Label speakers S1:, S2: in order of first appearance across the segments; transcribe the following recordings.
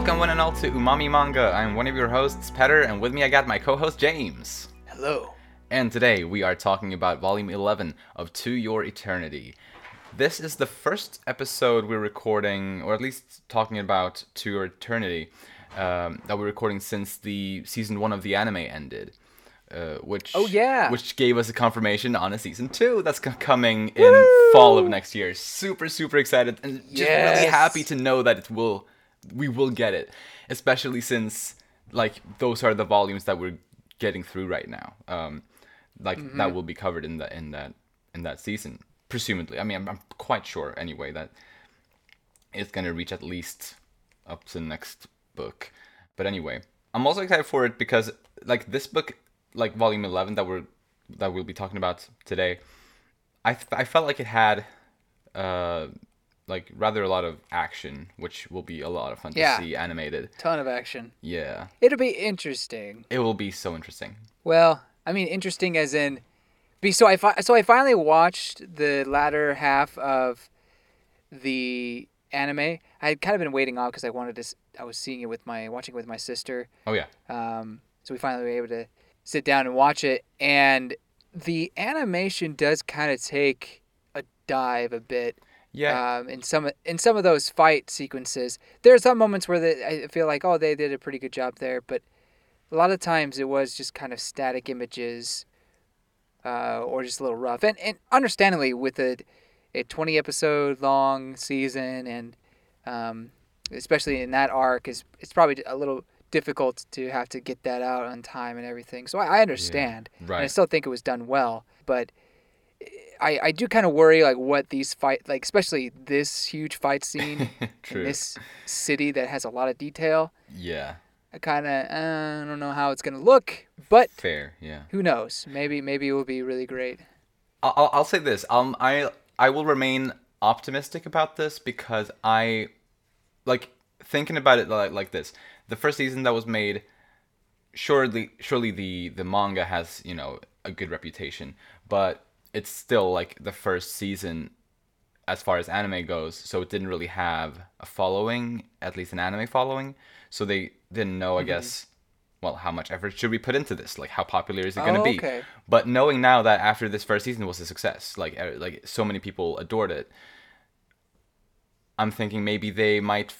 S1: Welcome one and all to Umami Manga. I'm one of your hosts, Petter, and with me I got my co-host James.
S2: Hello.
S1: And today we are talking about volume 11 of To Your Eternity. This is the first episode we're recording, or at least talking about To Your Eternity, um, that we're recording since the season one of the anime ended. Uh, which
S2: Oh, yeah.
S1: which gave us a confirmation on a season two that's coming in fall of next year. Super super excited and just really happy to know that it will we will get it, especially since like those are the volumes that we're getting through right now. Um, like
S2: Mm-hmm.
S1: that will be covered in the in that in that season, presumably. I mean, I'm, I'm quite sure anyway that it's gonna reach at least up to the next book. But anyway, I'm also excited for it because like this book, like volume 11 that we're that we'll be talking about today, I th- I felt like it had uh like rather a lot of action, which will be a lot of fun
S2: Yeah.
S1: to see animated.
S2: Ton of action.
S1: Yeah,
S2: It'll be interesting.
S1: it will be so interesting.
S2: Well, I mean, interesting as in, be so I fi- so I finally watched the latter half of the anime. I had kind of been waiting off because I wanted to. s- I was seeing it with my watching it with my sister.
S1: Oh yeah,
S2: Um, so we finally were able to sit down and watch it, and the animation does kind of take a dive a bit.
S1: Yeah,
S2: um, in some in some of those fight sequences. There are some moments where they, I feel like oh they did a pretty good job there, but a lot of times it was just kind of static images, uh, or just a little rough. And and understandably with a a twenty episode long season and um, especially in that arc is it's probably a little difficult to have to get that out on time and everything. So I, I understand. And I still think it was done well, but I, I do kind of worry like what these fight like especially this huge fight scene
S1: True.
S2: in this city that has a lot of detail.
S1: Yeah,
S2: I kind of uh, I don't know how it's gonna look, but
S1: fair. Yeah.
S2: who knows? Maybe maybe it will be really great.
S1: I'll, I'll- I'll say this. Um, I I will remain optimistic about this because I like thinking about it like like this. The first season that was made, surely surely the the manga has you know a good reputation, but it's still like the first season as far as anime goes. So it didn't really have a following, at least an anime following. So they didn't know, I guess. Well, how much effort should we put into this? Like, how popular is it going to
S2: Oh,
S1: be?
S2: okay.
S1: But knowing now that after this first season was a success, like uh, like so many people adored it, I'm thinking maybe they might,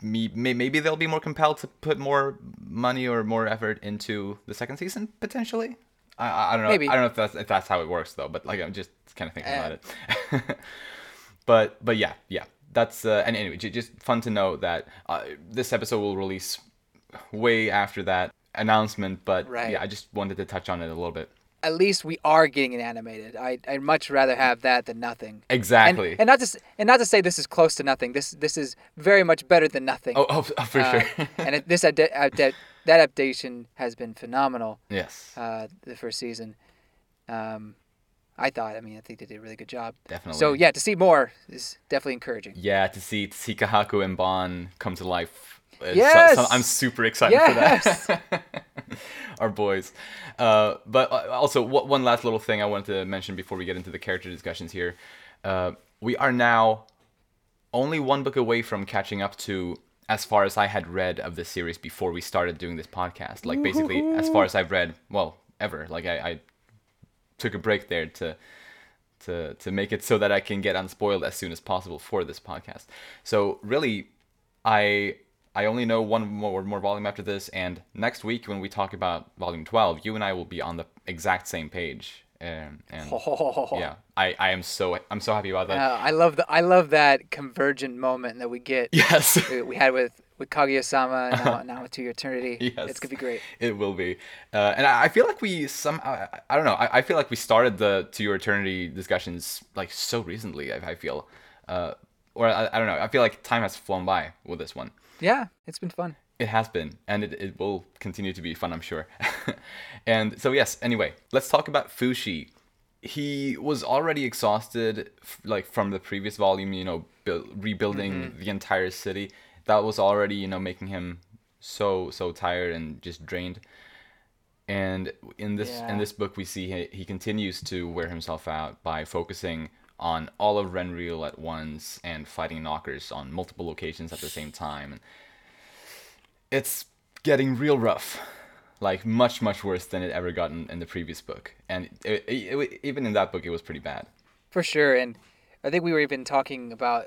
S1: me maybe they'll be more compelled to put more money or more effort into the second season potentially. I, I don't know.
S2: Maybe.
S1: I don't know if that's if that's how it works though. But like I'm just kind of thinking
S2: Eh.
S1: about it. but but yeah yeah that's uh, and anyway j- just fun to know that uh, this episode will release way after that announcement. But
S2: Right.
S1: yeah, I just wanted to touch on it a little bit.
S2: At least we are getting it animated. I I'd much rather have that than nothing.
S1: Exactly.
S2: and not to and not to say this is close to nothing. This this is very much better than nothing.
S1: oh, oh, oh, for
S2: Uh,
S1: sure.
S2: and it, this ad- ad- that adaptation has been phenomenal.
S1: yes,
S2: uh, the first season. Um, I thought. I mean, I think they did a really good job.
S1: definitely.
S2: So yeah, to see more is definitely encouraging.
S1: Yeah, to see to see Kahaku and Bon come to life. is so-
S2: Yes!
S1: so- I'm super excited
S2: Yes!
S1: for that. Our boys. Uh, but uh, also, one last little thing I wanted to mention before we get into the character discussions here. Uh, we are now only one book away from catching up to as far as I had read of the series before we started doing this podcast. Like basically, as far as I've read, well, ever. Like I, I took a break there to to to make it so that I can get unspoiled as soon as possible for this podcast. So really, I I only know one more more volume after this, and next week when we talk about volume twelve, you and I will be on the exact same page. Um, and yeah, I, I am so I'm so happy about that.
S2: Uh, I love the I love that convergent moment that we get.
S1: yes.
S2: we- we had with with Kaguya-sama and now, now To Your Eternity.
S1: Yes.
S2: It's gonna be great.
S1: It will be, uh, and I I feel like we some I, I don't know. I, I feel like we started the to your eternity discussions like so recently. I, I feel, uh, or I, I don't know. I feel like time has flown by with this one.
S2: Yeah, it's been fun.
S1: It has been, and it, it will continue to be fun, I'm sure. and so yes. Anyway, let's talk about Fushi. He was already exhausted, f- like from the previous volume. You know, buil- rebuilding mm-hmm. the entire city. That was already, you know, making him so so tired and just drained. And in this
S2: Yeah.
S1: in this book, we see he, he continues to wear himself out by focusing on all of Renril at once and fighting knockers on multiple locations at the same time. And it's getting real rough. Like much much worse than it ever gotten in the previous book, and it, it, it, even in that book, it was pretty bad.
S2: For sure, and I think we were even talking about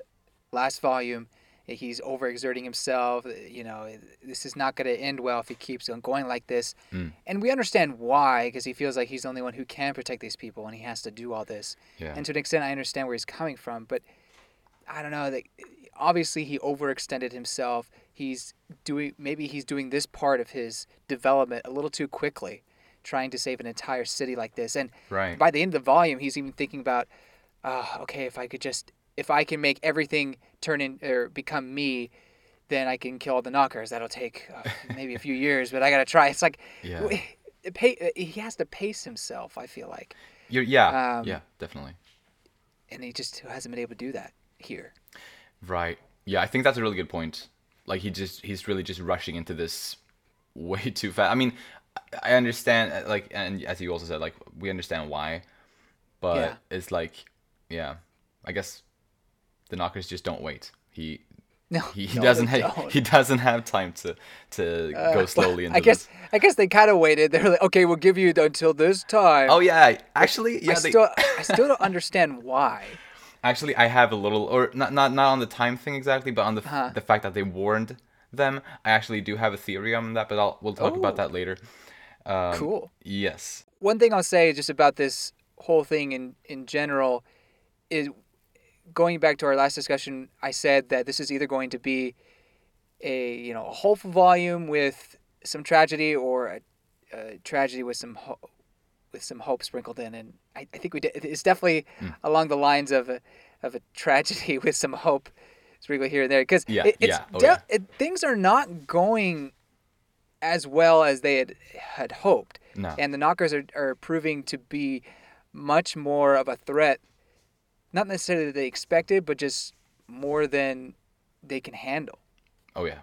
S2: last volume. He's overexerting himself. You know, this is not going to end well if he keeps on going like this.
S1: Mm.
S2: And we understand why, because he feels like he's the only one who can protect these people, and he has to do all this.
S1: Yeah.
S2: And to an extent, I understand where he's coming from, but I don't know. Like, obviously, he overextended himself. He's doing maybe he's doing this part of his development a little too quickly, trying to save an entire city like this. And
S1: Right.
S2: by the end of the volume, he's even thinking about, uh, okay, if I could just if I can make everything turn in or become me, then I can kill all the knockers. That'll take uh, maybe a few years, but I gotta try. It's like,
S1: Yeah.
S2: w- it pay, he has to pace himself. I feel like,
S1: You're, yeah.
S2: Um,
S1: yeah. Definitely.
S2: and he just hasn't been able to do that here.
S1: Right. Yeah, I think that's a really good point. Like he just he's really just rushing into this way too fast. I mean, I understand uh, like and as you also said like we understand why, but
S2: Yeah.
S1: it's like yeah, I guess the knockers just don't wait. He
S2: No,
S1: he,
S2: no,
S1: doesn't
S2: have
S1: he doesn't have time to to
S2: Uh,
S1: go slowly into
S2: I guess
S1: this.
S2: I guess they kind of waited. They're like, okay, we'll give you until this time.
S1: Oh yeah, actually yeah
S2: I
S1: they,
S2: still I still don't understand why.
S1: Actually, I have a little, or not, not, not on the time thing exactly, but on the
S2: Uh-huh.
S1: the fact that they warned them. I actually do have a theory on that, but I'll we'll talk about
S2: Oh.
S1: that later. Um,
S2: Cool.
S1: Yes.
S2: one thing I'll say just about this whole thing in in general is going back to our last discussion. I said that this is either going to be a you know a hopeful volume with some tragedy or a, a tragedy with some ho- with some hope sprinkled in, and I, I think we did. It's definitely
S1: Hmm.
S2: along the lines of a of a tragedy with some hope sprinkled here and there because
S1: Yeah,
S2: it, it's
S1: yeah, oh,
S2: de-
S1: yeah.
S2: it, things are not going as well as they had had hoped
S1: No.
S2: and the knockers are, are proving to be much more of a threat not necessarily that they expected but just more than they can handle
S1: oh yeah.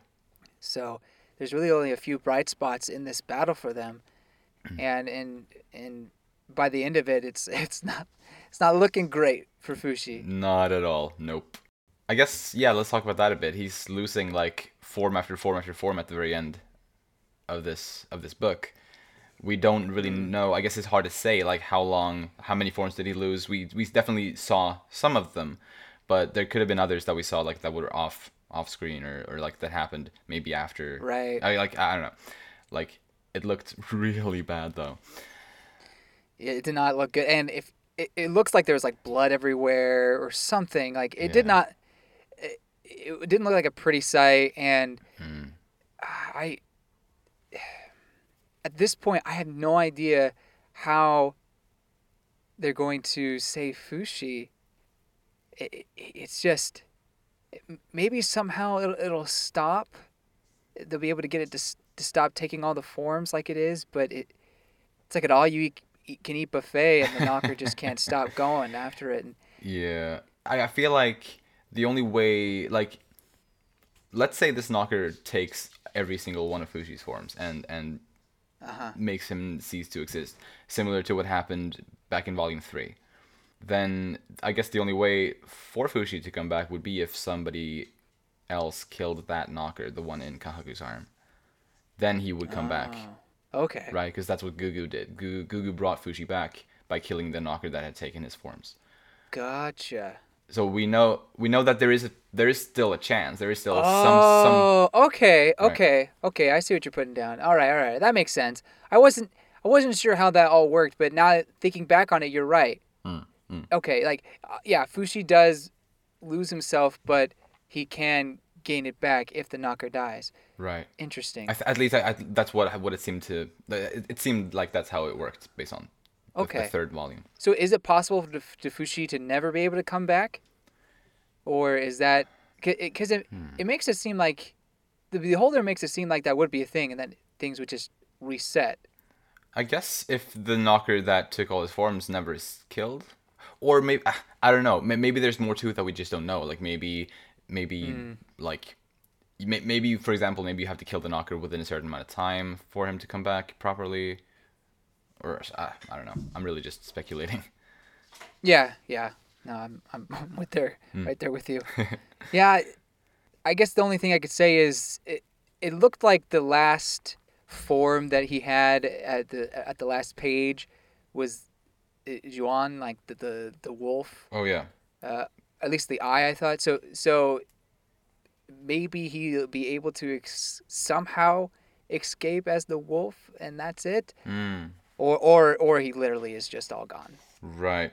S2: so there's really only a few bright spots in this battle for them. And and and by the end of it it's it's not it's not looking great for fushi
S1: Not at all. Nope. I guess yeah. Let's talk about that a bit. He's losing like form after form after form at the very end of this of this book. We don't really
S2: Mm.
S1: know. I guess it's hard to say like how long, how many forms did he lose? We we definitely saw some of them, but there could have been others that we saw like that were off off screen or, or like that happened maybe after.
S2: Right.
S1: I like I don't know. Like it looked really bad though.
S2: it did not look good and if it, it looks like there was like blood everywhere or something like it did not it, it didn't look like a pretty sight and
S1: Mm.
S2: i at this point i have no idea how they're going to save fushi it, it, it's just maybe somehow it'll, it'll stop they'll be able to get it to, to stop taking all the forms like it is but it it's like an all you eat, eat- can eat buffet and the knocker just can't stop going after it and
S1: Yeah, I, I feel like the only way, like, let's say this knocker takes every single one of Fushi's forms and and
S2: uh-huh
S1: makes him cease to exist, similar to what happened back in Volume Three. Then I guess the only way for Fushi to come back would be if somebody else killed that knocker, the one in Kahaku's arm. Then he would come back,
S2: Oh, okay
S1: right? Because that's what Gugu did. Gugu, Gugu brought Fushi back by killing the knocker that had taken his forms.
S2: gotcha
S1: so we know we know that there is a, there is still a chance there is still some some
S2: oh okay
S1: Right.
S2: okay okay i see what you're putting down all right all right that makes sense i wasn't i wasn't sure how that all worked but now thinking back on it you're right
S1: Mm, mm.
S2: okay like uh, yeah fushi does lose himself but he can gain it back if the knocker dies
S1: right
S2: interesting
S1: th- at least I, I, that's what what it seemed to it, it seemed like that's how it worked based on the, the
S2: Okay.
S1: third volume
S2: So is it possible for to Fushi to never be able to come back, or is that because it,
S1: Hmm.
S2: it makes it seem like the beholder makes it seem like that would be a thing, and then things would just reset.
S1: i guess if the knocker that took all his forms never is killed or maybe i don't know maybe there's more to it that we just don't know like maybe maybe
S2: Hmm.
S1: like maybe for example maybe you have to kill the knocker within a certain amount of time for him to come back properly or uh, i don't know i'm really just speculating
S2: Yeah, yeah. No, I'm I'm, I'm with there,
S1: Hmm.
S2: right there with you. yeah, I- guess the only thing I could say is it, it looked like the last form that he had at the at the last page was Joaan, like the the, the wolf.
S1: Oh yeah.
S2: Uh, at least the eye, I thought. So so maybe he'll be able to ex- somehow escape as the wolf, and that's it.
S1: Mm.
S2: Or or or he literally is just all gone.
S1: Right.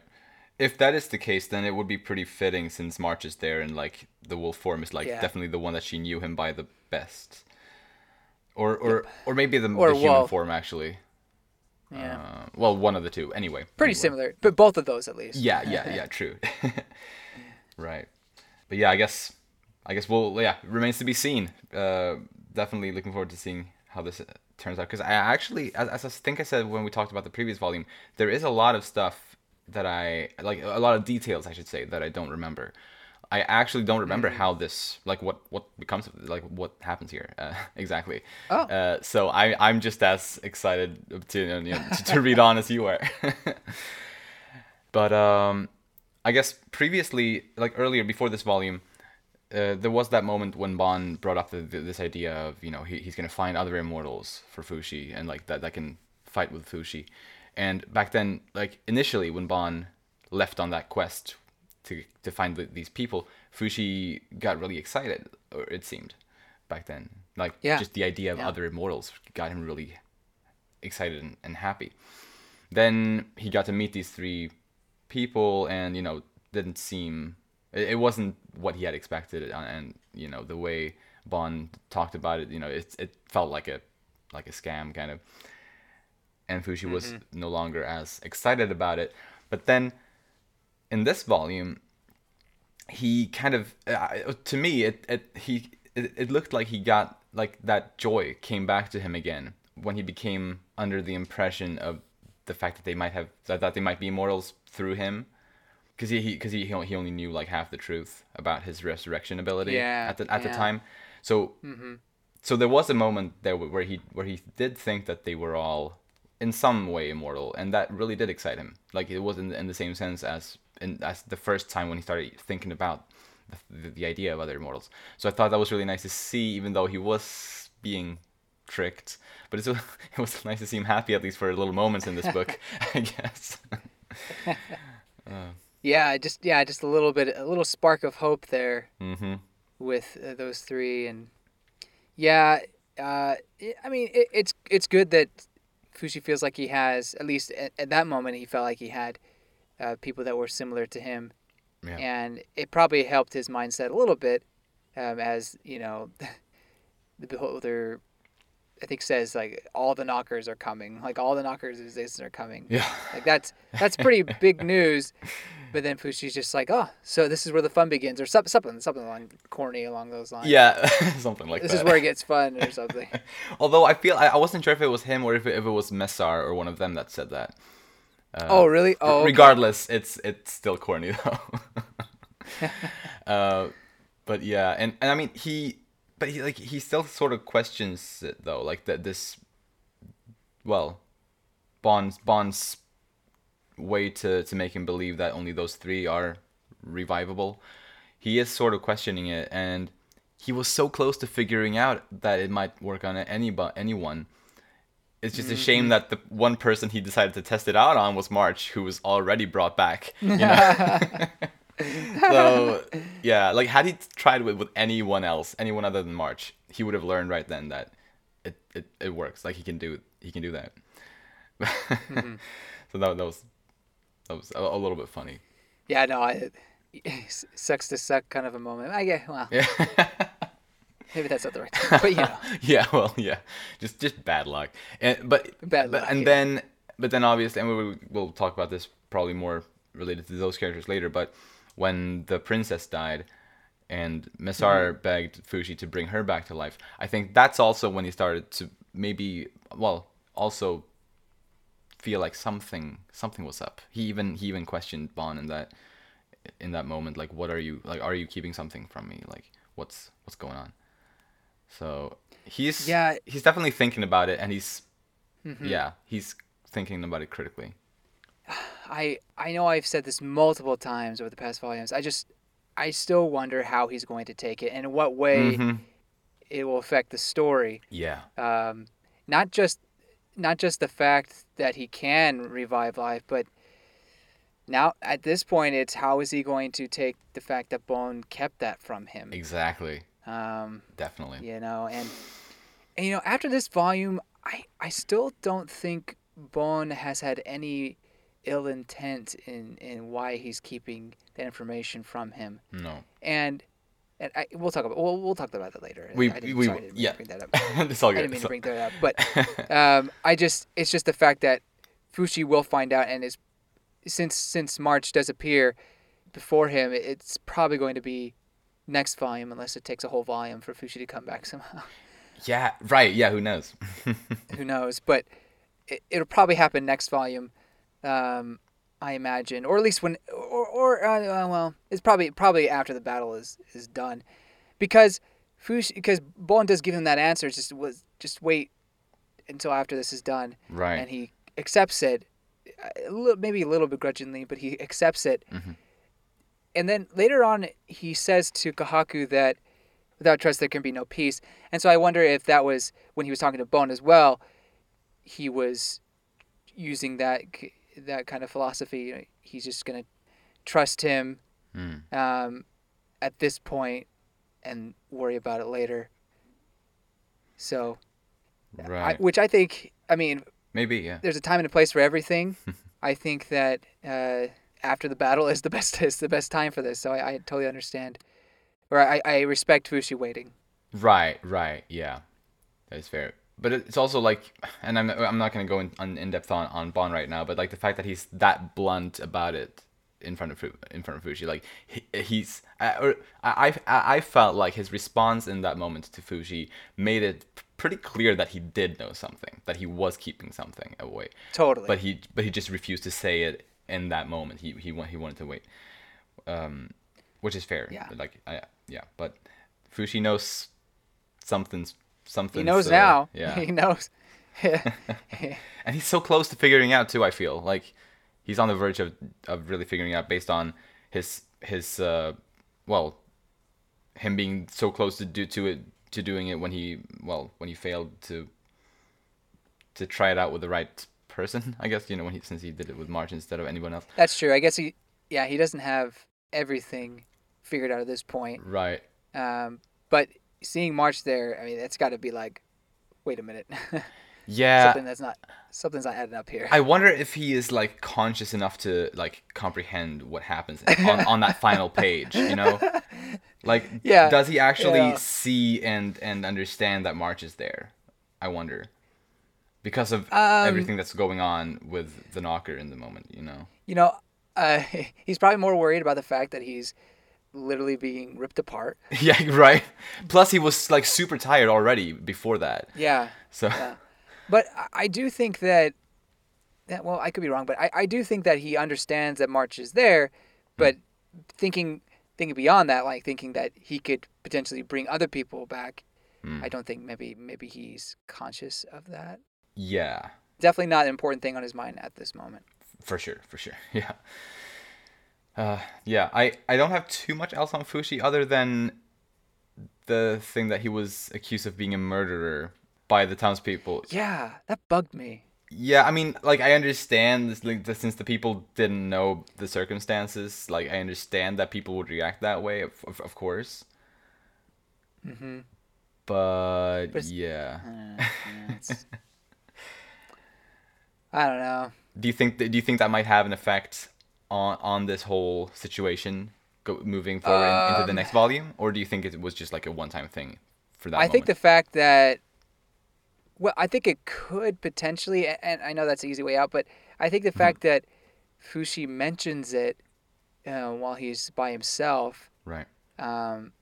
S1: If that is the case, then it would be pretty fitting since March is there and like the wolf form is like
S2: Yeah.
S1: definitely the one that she knew him by the best. Or or or maybe the,
S2: Or
S1: the human form actually.
S2: Yeah.
S1: Uh, well, one of the two. Anyway.
S2: Pretty
S1: anyway.
S2: similar, but both of those at least.
S1: Yeah, yeah, yeah. True. right. But yeah, I guess I guess we'll yeah remains to be seen. Uh, definitely looking forward to seeing how this uh, turns out because I actually, as, as I think I said when we talked about the previous volume, there is a lot of stuff that I like a lot of details I should say that I don't remember. I actually don't remember how this like what what becomes of like what happens here uh, exactly.
S2: Oh.
S1: Uh, so I I'm just as excited to you know, to, to read on as you are. but um, I guess previously, like earlier before this volume, uh, there was that moment when Bond brought up the, the, this idea of you know he, he's gonna find other immortals for Fushi and like that that can fight with Fushi, and back then like initially when Bond left on that quest to to find the, these people, Fushi got really excited, or it seemed back then like
S2: Yeah.
S1: just the idea of
S2: Yeah.
S1: other immortals got him really excited and, and happy. Then he got to meet these three people, and you know, didn't seem it, it wasn't what he had expected, and, and you know, the way Bond talked about it, you know, it it felt like a like a scam kind of. And Fushi was mm-hmm. no longer as excited about it, but then in this volume, he kind of uh, uh, to me it, it he it, it looked like he got like that joy came back to him again when he became under the impression of the fact that they might have that, that they might be immortals through him because he because he, he only- he only knew like half the truth about his resurrection ability
S2: Yeah,
S1: at the at the time. So mm-hmm. so there was a moment there where he where he did think that they were all in some way immortal and that really did excite him. Like it was in, in the same sense as in as the first time when he started thinking about the, the, idea of other immortals. So i thought that was really nice to see even though he was being tricked. But it's, it was nice to see him happy at least for little moments in this book i guess
S2: Yeah, just yeah, just a little bit, a little spark of hope there
S1: hmm
S2: with uh, those three, and yeah, uh, I mean, it, it's it's good that Fushi feels like he has at least at, at that moment he felt like he had uh, people that were similar to him,
S1: Yeah.
S2: and it probably helped his mindset a little bit, um, as you know, the beholder. I think says like all the knockers are coming, like all the knockers of Zazen are coming.
S1: yeah
S2: Like that's that's pretty big news. But then Fushi's just like, oh, so this is where the fun begins, or some- something, something along corny along those lines.
S1: yeah something like
S2: This
S1: that
S2: is where it gets fun, or something.
S1: although i feel I, I wasn't sure if it was him or if it, if it was messar or one of them that said that
S2: oh, really? Oh, okay.
S1: regardless it's it's still corny though uh, but yeah and, and i mean he but he like he still sort of questions it though like that this well bond's bond's way to to make him believe that only those three are revivable he is sort of questioning it and he was so close to figuring out that it might work on anybody anyone it's just a shame mm-hmm. that the one person he decided to test it out on was March, who was already brought back. You know? so yeah, like had he tried with with anyone else, anyone other than March, he would have learned right then that it, it, it works. Like he can do he can do that. Mm-hmm. So that, that was that was a, a little bit funny.
S2: Yeah, no, I, sucks to suck kind of a moment. I get well,
S1: Yeah.
S2: maybe that's not the right term, but you know,
S1: yeah, well, yeah, just just bad luck. And but
S2: Bad
S1: but,
S2: luck,
S1: and
S2: yeah.
S1: then but then obviously, and we will we'll talk about this probably more related to those characters later. But when the princess died, and Messar
S2: Mm-hmm.
S1: begged Fushi to bring her back to life, I think that's also when he started to maybe well also feel like something something was up. He even he even questioned Bon in that in that moment, like, what are you like? Are you keeping something from me? Like, what's what's going on? So he's
S2: Yeah.
S1: he's definitely thinking about it, and he's
S2: Mm-hmm.
S1: yeah he's thinking about it critically.
S2: I I know I've said this multiple times over the past volumes. I just I still wonder how he's going to take it and in what way
S1: Mhm.
S2: it will affect the story.
S1: Yeah.
S2: Um, not just not just the fact that he can revive life, but now at this point, it's how is he going to take the fact that Bone kept that from him?
S1: Exactly.
S2: Um,
S1: Definitely.
S2: you know, and, and you know, after this volume, I I still don't think Bone has had any ill intent in in why he's keeping that information from him,
S1: No.
S2: and. And I, we'll talk about we'll, we'll talk about that later.
S1: We-
S2: I didn't,
S1: we-
S2: sorry, I didn't
S1: yeah.
S2: bring that up.
S1: it's all
S2: I didn't mean to bring that up, but um, I just it's just the fact that Fushi will find out, and is since since March does appear before him, it's probably going to be next volume, unless it takes a whole volume for Fushi to come back somehow.
S1: yeah. Right. Yeah. Who knows?
S2: Who knows? But it, it'll probably happen next volume, um, I imagine, or at least when, or or uh, uh, well, it's probably probably after the battle is is done, because Fushi because Bon does give him that answer. Just was just wait until after this is done.
S1: right.
S2: and he accepts it, a little, maybe a little begrudgingly, but he accepts it.
S1: Mhm.
S2: And then later on, he says to Kahaku that without trust there can be no peace. And so I wonder if that was when he was talking to Bone as well. He was using that that kind of philosophy. He's just gonna trust him
S1: Mm.
S2: um, at this point and worry about it later. So, I, which I think, I mean,
S1: Maybe. Yeah.
S2: there's a time and a place for everything. I think that uh, after the battle is the best is the best time for this. So I, I totally understand, or I, I respect Fushi waiting.
S1: Right, right, yeah, that is fair. But it's also like, and I'm I'm not gonna go in, on, in depth on on Bon right now, but like the fact that he's that blunt about it in front of in front of Fushi, like he, he's I, or I I I felt like his response in that moment to Fushi made it pretty clear that he did know something, that he was keeping something away,
S2: Totally.
S1: but he but he just refused to say it in that moment. He he he wanted to wait, um, which is fair.
S2: Yeah.
S1: Like I yeah, but Fushi knows something's something.
S2: he knows now.
S1: Yeah.
S2: he knows.
S1: and he's so close to figuring out too. I feel like he's on the verge of of really figuring out based on his his uh well him being so close to do to it to doing it when he well when he failed to to try it out with the right person. I guess you know when he since he did it with March instead of anyone else.
S2: That's true. I guess he, yeah, he doesn't have everything figured out at this point.
S1: Right.
S2: Um, but seeing March there, I mean, it's got to be like, wait a minute,
S1: Yeah.
S2: something that's not something's not adding up here.
S1: I wonder if he is like conscious enough to like comprehend what happens on, on that final page, you know? Like
S2: Yeah,
S1: does he actually
S2: yeah.
S1: see and and understand that March is there? I wonder. Because of
S2: Um,
S1: everything that's going on with the knocker in the moment, you know.
S2: You know, uh, he's probably more worried about the fact that he's literally being ripped apart.
S1: yeah, right. Plus he was like super tired already before that.
S2: Yeah.
S1: So
S2: Yeah. But I- do think that, that well, I could be wrong, but I, I do think that he understands that March is there, but thinking thinking beyond that, like thinking that he could potentially bring other people back,
S1: Hmm.
S2: I don't think maybe maybe he's conscious of that.
S1: yeah,
S2: Definitely not an important thing on his mind at this moment.
S1: for sure, for sure. Yeah. Uh, yeah, I, I don't have too much else on Fushi other than the thing that he was accused of being a murderer by the townspeople.
S2: Yeah, that bugged me.
S1: Yeah, I mean, like I understand this, like, that since the people didn't know the circumstances, like I understand that people would react that way, of, of, of course.
S2: Mm-hmm.
S1: But,
S2: But it's-
S1: yeah,
S2: I don't know.
S1: do you think that, do you think that might have an effect on on this whole situation go, moving forward in- into the
S2: Um,
S1: next volume, or do you think it was just like a one time thing for that?
S2: I think the fact that, well, I think it could potentially, and I know that's an easy way out, but I think the
S1: Mm-hmm.
S2: fact that Fushi mentions it uh, while he's by himself,
S1: right,
S2: um,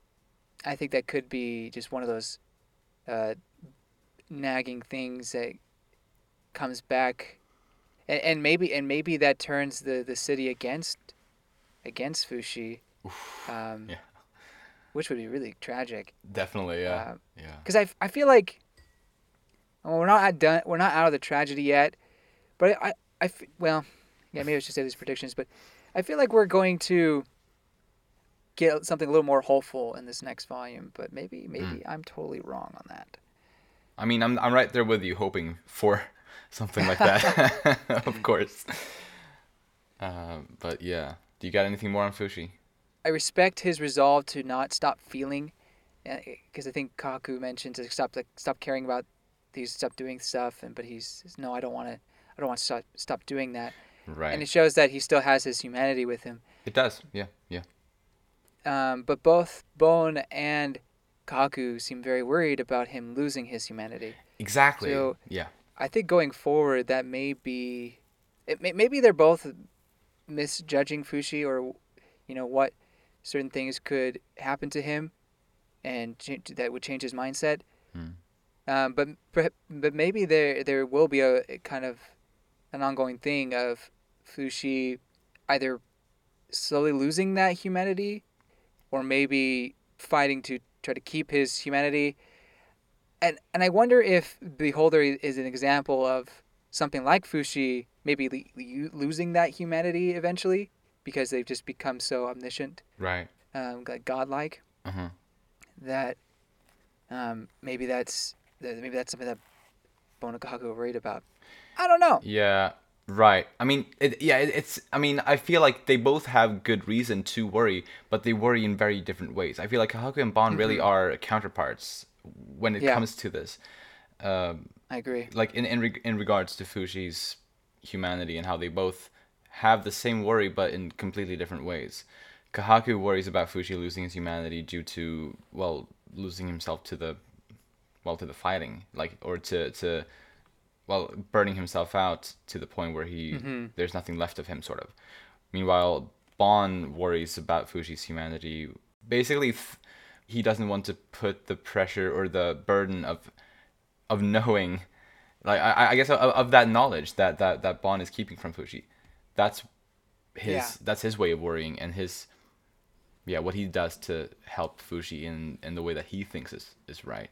S2: I think that could be just one of those uh, nagging things that comes back, and, and maybe and maybe that turns the, the city against against Fushi, um,
S1: yeah.
S2: which would be really tragic.
S1: definitely, yeah,
S2: Uh,
S1: yeah,
S2: because I, I feel like well, we're not at done we're not out of the tragedy yet, but I I well yeah maybe I should say these predictions, but I feel like we're going to get something a little more hopeful in this next volume. But maybe
S1: Hmm.
S2: maybe I'm totally wrong on that.
S1: I mean, I'm I'm right there with you, hoping for something like that, of course. Uh, but yeah, do you got anything more on Fushi?
S2: I respect his resolve to not stop feeling, because I think Kaku mentions to stop like stop caring about these, stop doing stuff, and but he's says, no, I don't want to, I don't want to stop stop doing that,
S1: Right.
S2: and it shows that he still has his humanity with him.
S1: it does. Yeah. Yeah.
S2: Um, but both Bone and Kaku seem very worried about him losing his humanity.
S1: Exactly.
S2: So-
S1: yeah.
S2: I think going forward, that may be, it may, maybe they're both misjudging Fushi, or you know what, certain things could happen to him, and ch- that would change his mindset.
S1: Hmm.
S2: Um, but but maybe there there will be a, a kind of an ongoing thing of Fushi either slowly losing that humanity, or maybe fighting to try to keep his humanity and and I wonder if Beholder is an example of something like Fushi maybe le- losing that humanity eventually because they've just become so omniscient,
S1: Right.
S2: um, like godlike
S1: Uh huh.
S2: that um, maybe that's that maybe that's something that Bonakaku are worried about. I don't know.
S1: Yeah. Right. I mean, it, yeah. It, it's. I mean, I feel like they both have good reason to worry, but they worry in very different ways. I feel like Kahaku and Bon really are counterparts when it
S2: Yeah.
S1: comes to this. Um,
S2: I agree.
S1: like in in, reg- in regards to Fushi's humanity and how they both have the same worry but in completely different ways. Kahaku worries about Fushi losing his humanity due to well losing himself to the well to the fighting like or to to well burning himself out to the point where he there's nothing left of him sort of. Meanwhile, Bon worries about Fushi's humanity. Basically, f- he doesn't want to put the pressure or the burden of of knowing, like I, I guess of, of that knowledge that that that Bon is keeping from Fushi. That's his
S2: Yeah.
S1: that's his way of worrying and his yeah what he does to help Fushi in in the way that he thinks is is right.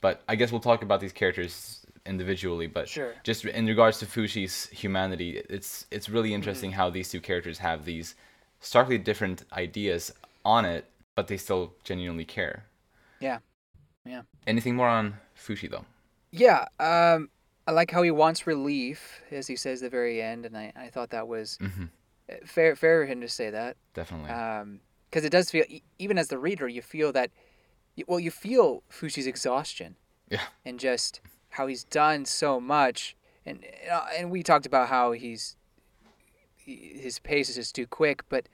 S1: But I guess we'll talk about these characters individually. But
S2: Sure.
S1: just in regards to Fushi's humanity, it's it's really mm-hmm. interesting how these two characters have these starkly different ideas on it, but they still genuinely care.
S2: Yeah. Yeah.
S1: Anything more on Fushi though?
S2: Yeah. Um, I like how he wants relief, as he says at the very end, and I, I thought that was
S1: hmm
S2: uh, fair fair of him to say that.
S1: Definitely.
S2: because it does feel even as the reader you feel that well you feel Fushi's exhaustion
S1: yeah.
S2: and just how he's done so much and uh, and we talked about how he's his pace is just too quick but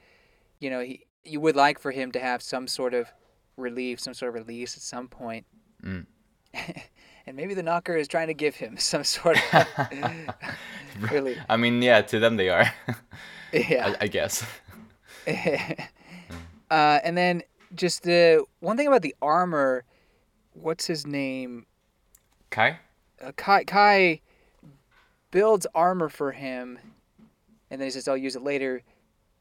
S2: you know he you would like for him to have some sort of relief some sort of release at some point
S1: Mm.
S2: and maybe the knocker is trying to give him some sort of relief
S1: I mean, yeah, to them they are.
S2: yeah
S1: I, I guess.
S2: uh, and then just the one thing about the armor, what's his name?
S1: Kai?
S2: Uh, Kai Kai builds armor for him, and then he says, "I'll use it later."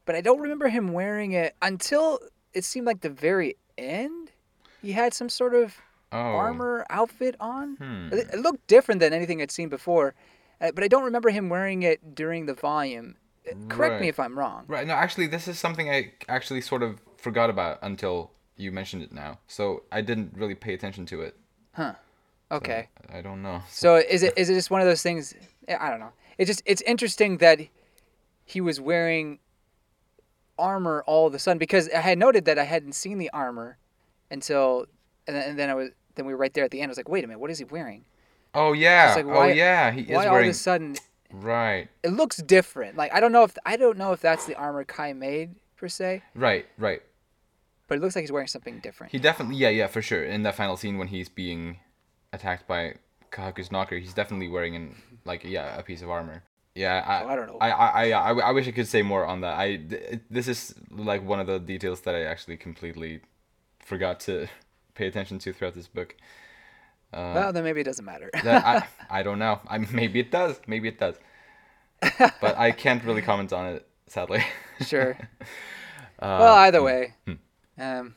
S2: But I don't remember him wearing it until it seemed like the very end. He had some sort of
S1: Oh.
S2: armor outfit on.
S1: Hmm.
S2: It, looked different than anything I'd seen before, uh, but I don't remember him wearing it during the volume. Uh, Correct me if I'm wrong.
S1: Right. No, actually, this is something I actually sort of forgot about until you mentioned it now. So I didn't really pay attention to it.
S2: Huh. Okay.
S1: I don't know.
S2: So is it is it just one of those things? I don't know. It just it's interesting that he was wearing armor all of a sudden because I had noted that I hadn't seen the armor until and then, and then I was then we were right there at the end. I was like, wait a minute, what is he wearing?
S1: Oh yeah.
S2: like,
S1: oh yeah. He is
S2: Why all of
S1: wearing.
S2: a sudden
S1: Right.
S2: it looks different? Like I don't know if I don't know if that's the armor Kai made per se,
S1: Right. Right.
S2: but it looks like he's wearing something different.
S1: He definitely. Yeah. Yeah. For sure. In that final scene when he's being attacked by Kahaku's knocker, he's definitely wearing an like yeah a piece of armor. Yeah. I,
S2: So I don't know.
S1: I, I, I, I, wish I could say more on that. I th- this is like one of the details that I actually completely forgot to pay attention to throughout this book. Uh,
S2: well, then maybe it doesn't matter.
S1: I, I don't know. I maybe it does. Maybe it does. But I can't really comment on it, sadly.
S2: sure.
S1: Uh,
S2: well, either way,
S1: hmm.
S2: um,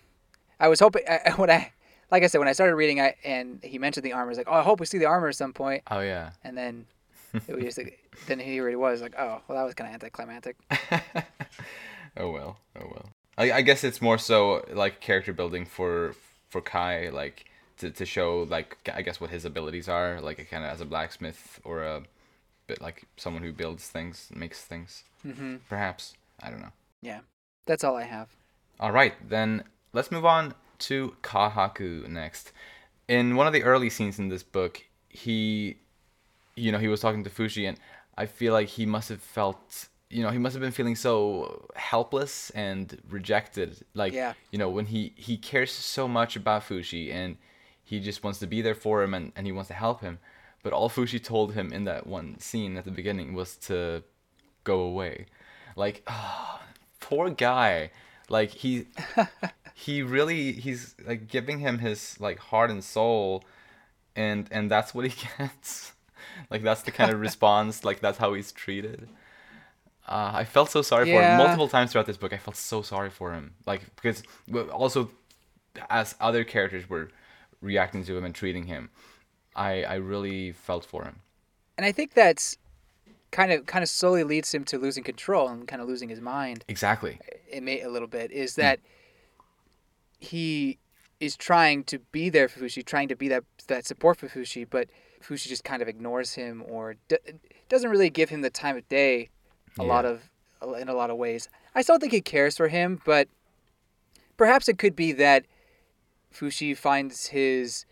S2: I was hoping I, when I, like I said, when I started reading, I and he mentioned the armor. I was like, oh, I hope we see the armor at some point.
S1: Oh yeah.
S2: And then it was just like, then here it was like, oh, well, that was kind of anticlimactic.
S1: oh well. Oh well. I, I guess it's more so like character building for for Kai, like to, to show like I guess what his abilities are, like kind of as a blacksmith or a bit like someone who builds things, makes things.
S2: Mm-hmm.
S1: Perhaps I don't know.
S2: Yeah, that's all I have.
S1: All right, then let's move on to Kahaku next. In one of the early scenes in this book, he, you know, he was talking to Fushi, and I feel like he must have felt, you know, he must have been feeling so helpless and rejected. Like,
S2: Yeah.
S1: you know, when he he cares so much about Fushi and he just wants to be there for him and, and he wants to help him, but all Fushi told him in that one scene at the beginning was to go away. Like, ah, poor guy. Like he he really he's like giving him his like heart and soul and and that's what he gets. Like that's the kind of response, like that's how he's treated. Uh, I felt so sorry for him multiple times throughout this book. I felt so sorry for him, like because also as other characters were reacting to him and treating him, I I really felt for him.
S2: And I think that's kind of kind of slowly leads him to losing control and kind of losing his mind.
S1: Exactly.
S2: It may a little bit is that he is trying to be there for Fushi, trying to be that that support for Fushi, but Fushi just kind of ignores him or d- doesn't really give him the time of day. A
S1: Yeah.
S2: lot of in a lot of ways. I still think he cares for him, but perhaps it could be that Fushi finds his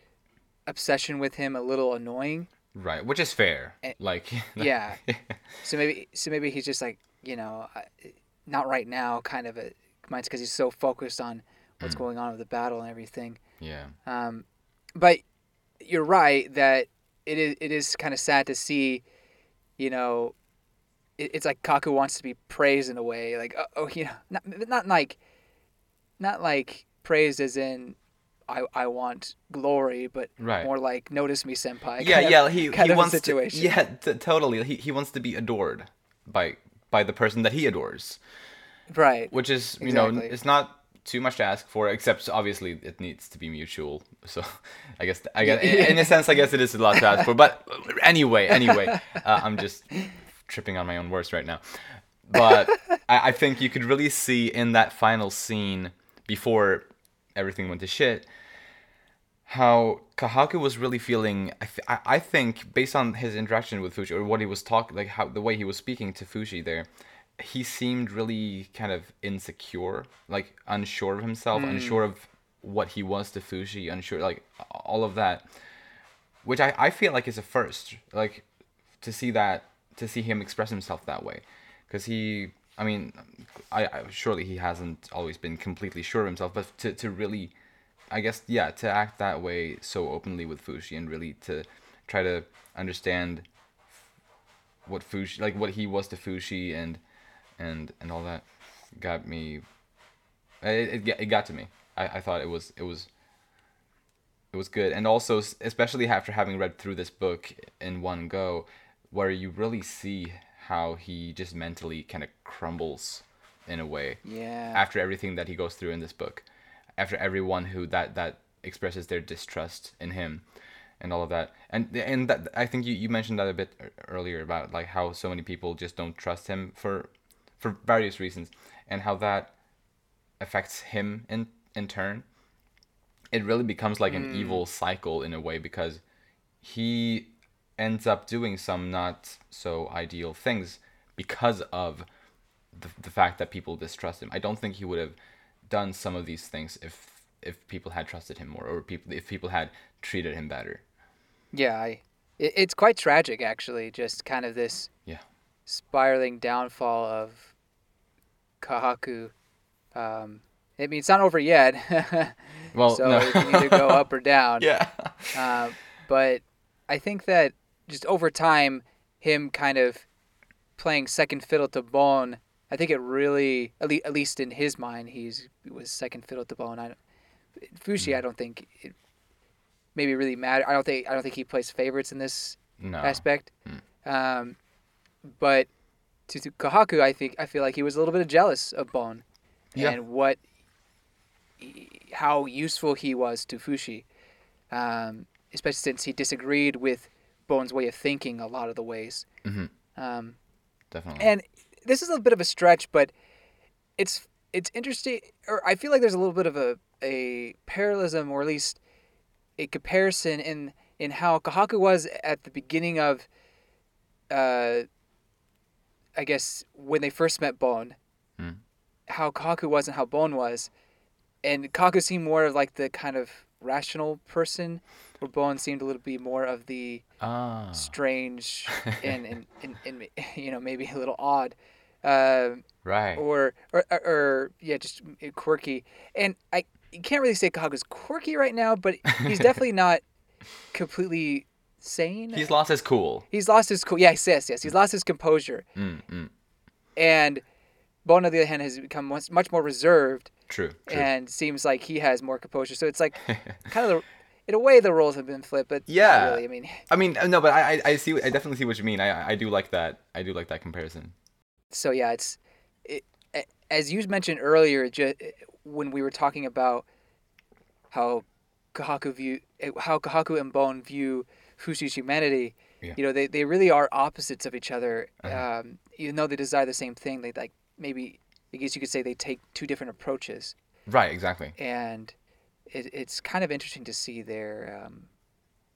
S2: obsession with him a little annoying.
S1: Right, which is fair.
S2: Eh,
S1: like
S2: yeah. So maybe so maybe he's just like you know, not right now. Kind of a mine's because he's so focused on what's
S1: Mm.
S2: going on with the battle and everything.
S1: yeah.
S2: Um, but you're right that it is it is kind of sad to see, you know, it, it's like Kaku wants to be praised in a way, like uh, oh, oh you know, not not like, not like praised as in. I, I want glory, but
S1: Right.
S2: more like notice me, senpai.
S1: yeah,
S2: kind of-
S1: yeah. He he wants
S2: situation.
S1: to. Yeah, t- totally. He he wants to be adored by by the person that he adores,
S2: right.
S1: which is you know it's not too much to ask for. Except obviously it needs to be mutual. So I guess I guess in a sense I guess it is a lot to ask for. But anyway, anyway, uh, I'm just tripping on my own words right now. But I, I think you could really see in that final scene before everything went to shit how Kahaku was really feeling. I, th- I, I think based on his interaction with Fushi or what he was talking, like how the way he was speaking to Fushi there, he seemed really kind of insecure, like unsure of himself, mm. unsure of what he was to Fushi, unsure like all of that, which I, I feel like is a first, like to see that to see him express himself that way, because he. I mean, I, I surely he hasn't always been completely sure of himself, but to, to really I guess yeah, to act that way so openly with Fushi and really to try to understand what Fushi like what he was to Fushi and and and all that got me it it, got- it got to me. I, I thought it was it was it was good and also especially after having read through this book in one go where you really see how he just mentally kind of crumbles in a way
S2: Yeah.
S1: after everything that he goes through in this book after everyone who that that expresses their distrust in him and all of that and and that i think you, you mentioned that a bit earlier about like how so many people just don't trust him for for various reasons and how that affects him in in turn it really becomes like an hmm. evil cycle in a way because he ends up doing some not so ideal things because of the, the fact that people distrust him. I don't think he would have done some of these things if if people had trusted him more or people if people had treated him better.
S2: Yeah, I, it, it's quite tragic actually. Just kind of this
S1: Yeah.
S2: spiraling downfall of Kahaku. Um, I mean, it's not over yet,
S1: Well,
S2: so
S1: no.
S2: it can either go up or down.
S1: yeah.
S2: Uh, but I think that just over time, him kind of playing second fiddle to Bon, I think it really, at, le- at least in his mind, he's he was second fiddle to Bon. I, Fushi, I don't think it maybe really matter. I don't think I don't think he plays favorites in this
S1: No.
S2: aspect. Um, but to, to Kahaku, I think I feel like he was a little bit jealous of Bon
S1: Yeah.
S2: and what how useful he was to Fushi, um, especially since he disagreed with Bon's way of thinking a lot of the ways.
S1: Mhm.
S2: Um,
S1: Definitely.
S2: and this is a bit of a stretch, but it's it's interesting, or I feel like there's a little bit of a a parallelism, or at least a comparison in in how Kahaku was at the beginning of, uh, I guess when they first met Bon,
S1: Hmm.
S2: how Kaku was and how Bon was, and Kaku seemed more of like the kind of rational person, where Bon seemed a little bit more of the
S1: Ah.
S2: strange and, and, and, and you know maybe a little odd uh,
S1: Right.
S2: or, or or or yeah just quirky and i you can't really say Kahaku's quirky right now but he's definitely not completely sane
S1: He's lost his cool.
S2: he's lost his cool yes yes yes he's lost his composure
S1: Mm, mm.
S2: and Bon on the other hand has become much, more reserved
S1: True. True.
S2: and seems like he has more composure so it's like kind of the in a way the roles have been flipped but
S1: Yeah.
S2: really i mean
S1: I mean, uh, no, but I, I, I see, I definitely see what you mean. I, I do like that. I do like that comparison.
S2: so yeah, it's it, as you mentioned earlier, just when we were talking about how Kahaku view how Kahaku and Bon view Fushi's humanity.
S1: Yeah.
S2: You know, they, they really are opposites of each other.
S1: Uh-huh.
S2: Um, even though they desire the same thing, they like maybe I guess you could say they take two different approaches,
S1: Right. Exactly.
S2: and it, it's kind of interesting to see their um,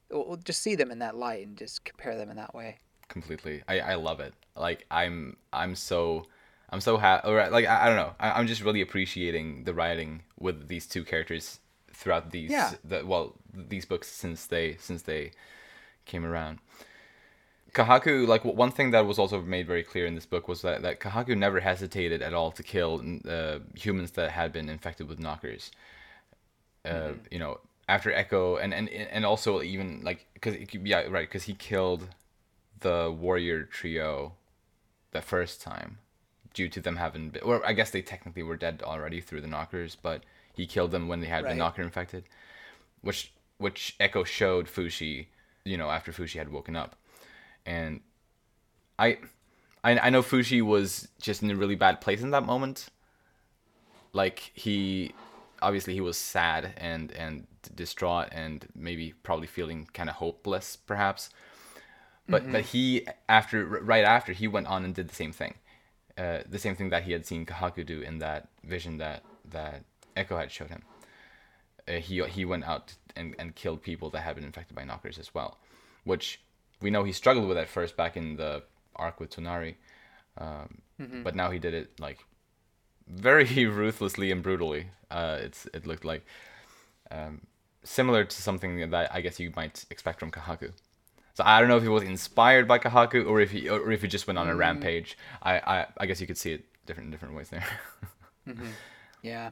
S2: well, just see them in that light and just compare them in that way.
S1: completely i i love it like i'm i'm so i'm so happy like I, I don't know I, i'm just really appreciating the writing with these two characters throughout these
S2: Yeah.
S1: the, well these books since they since they came around. Kahaku like one thing that was also made very clear in this book was that, that kahaku never hesitated at all to kill uh, humans that had been infected with knockers. Uh, you know after echo and and and also even like because yeah right because he killed the warrior trio the first time due to them having been, or I guess they technically were dead already through the knockers, but he killed them when they had
S2: Right.
S1: been knocker infected, which which Echo showed Fushi, you know, after Fushi had woken up, and I, I I know Fushi was just in a really bad place in that moment. Like he, obviously he was sad and and distraught and maybe probably feeling kind of hopeless perhaps. But but he after right after he went on and did the same thing. Uh, the same thing that he had seen Kahaku do in that vision that that Echo had showed him uh, he he went out and, and killed people that had been infected by knockers as well which we know he struggled with at first back in the arc with Tonari um, but now he did it like very ruthlessly and brutally. Uh, it's it looked like um, similar to something that I guess you might expect from Kahaku. So I don't know if he was inspired by Kahaku or if he or if he just went on a rampage. I, I I guess you could see it different in different ways there.
S2: Yeah,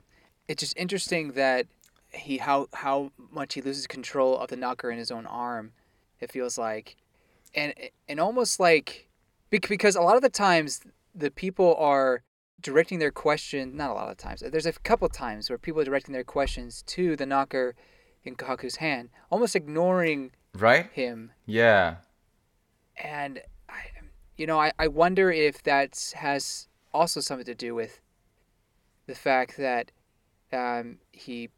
S2: it's just interesting that he how how much he loses control of the knocker in his own arm. It feels like, and and almost like bec- because a lot of the times the people are directing their question. Not a lot of times. There's a couple times where people are directing their questions to the knocker in Kahaku's hand, almost ignoring
S1: right?
S2: him.
S1: Yeah.
S2: And I, you know, I, I wonder if that has also something to do with the fact that um, he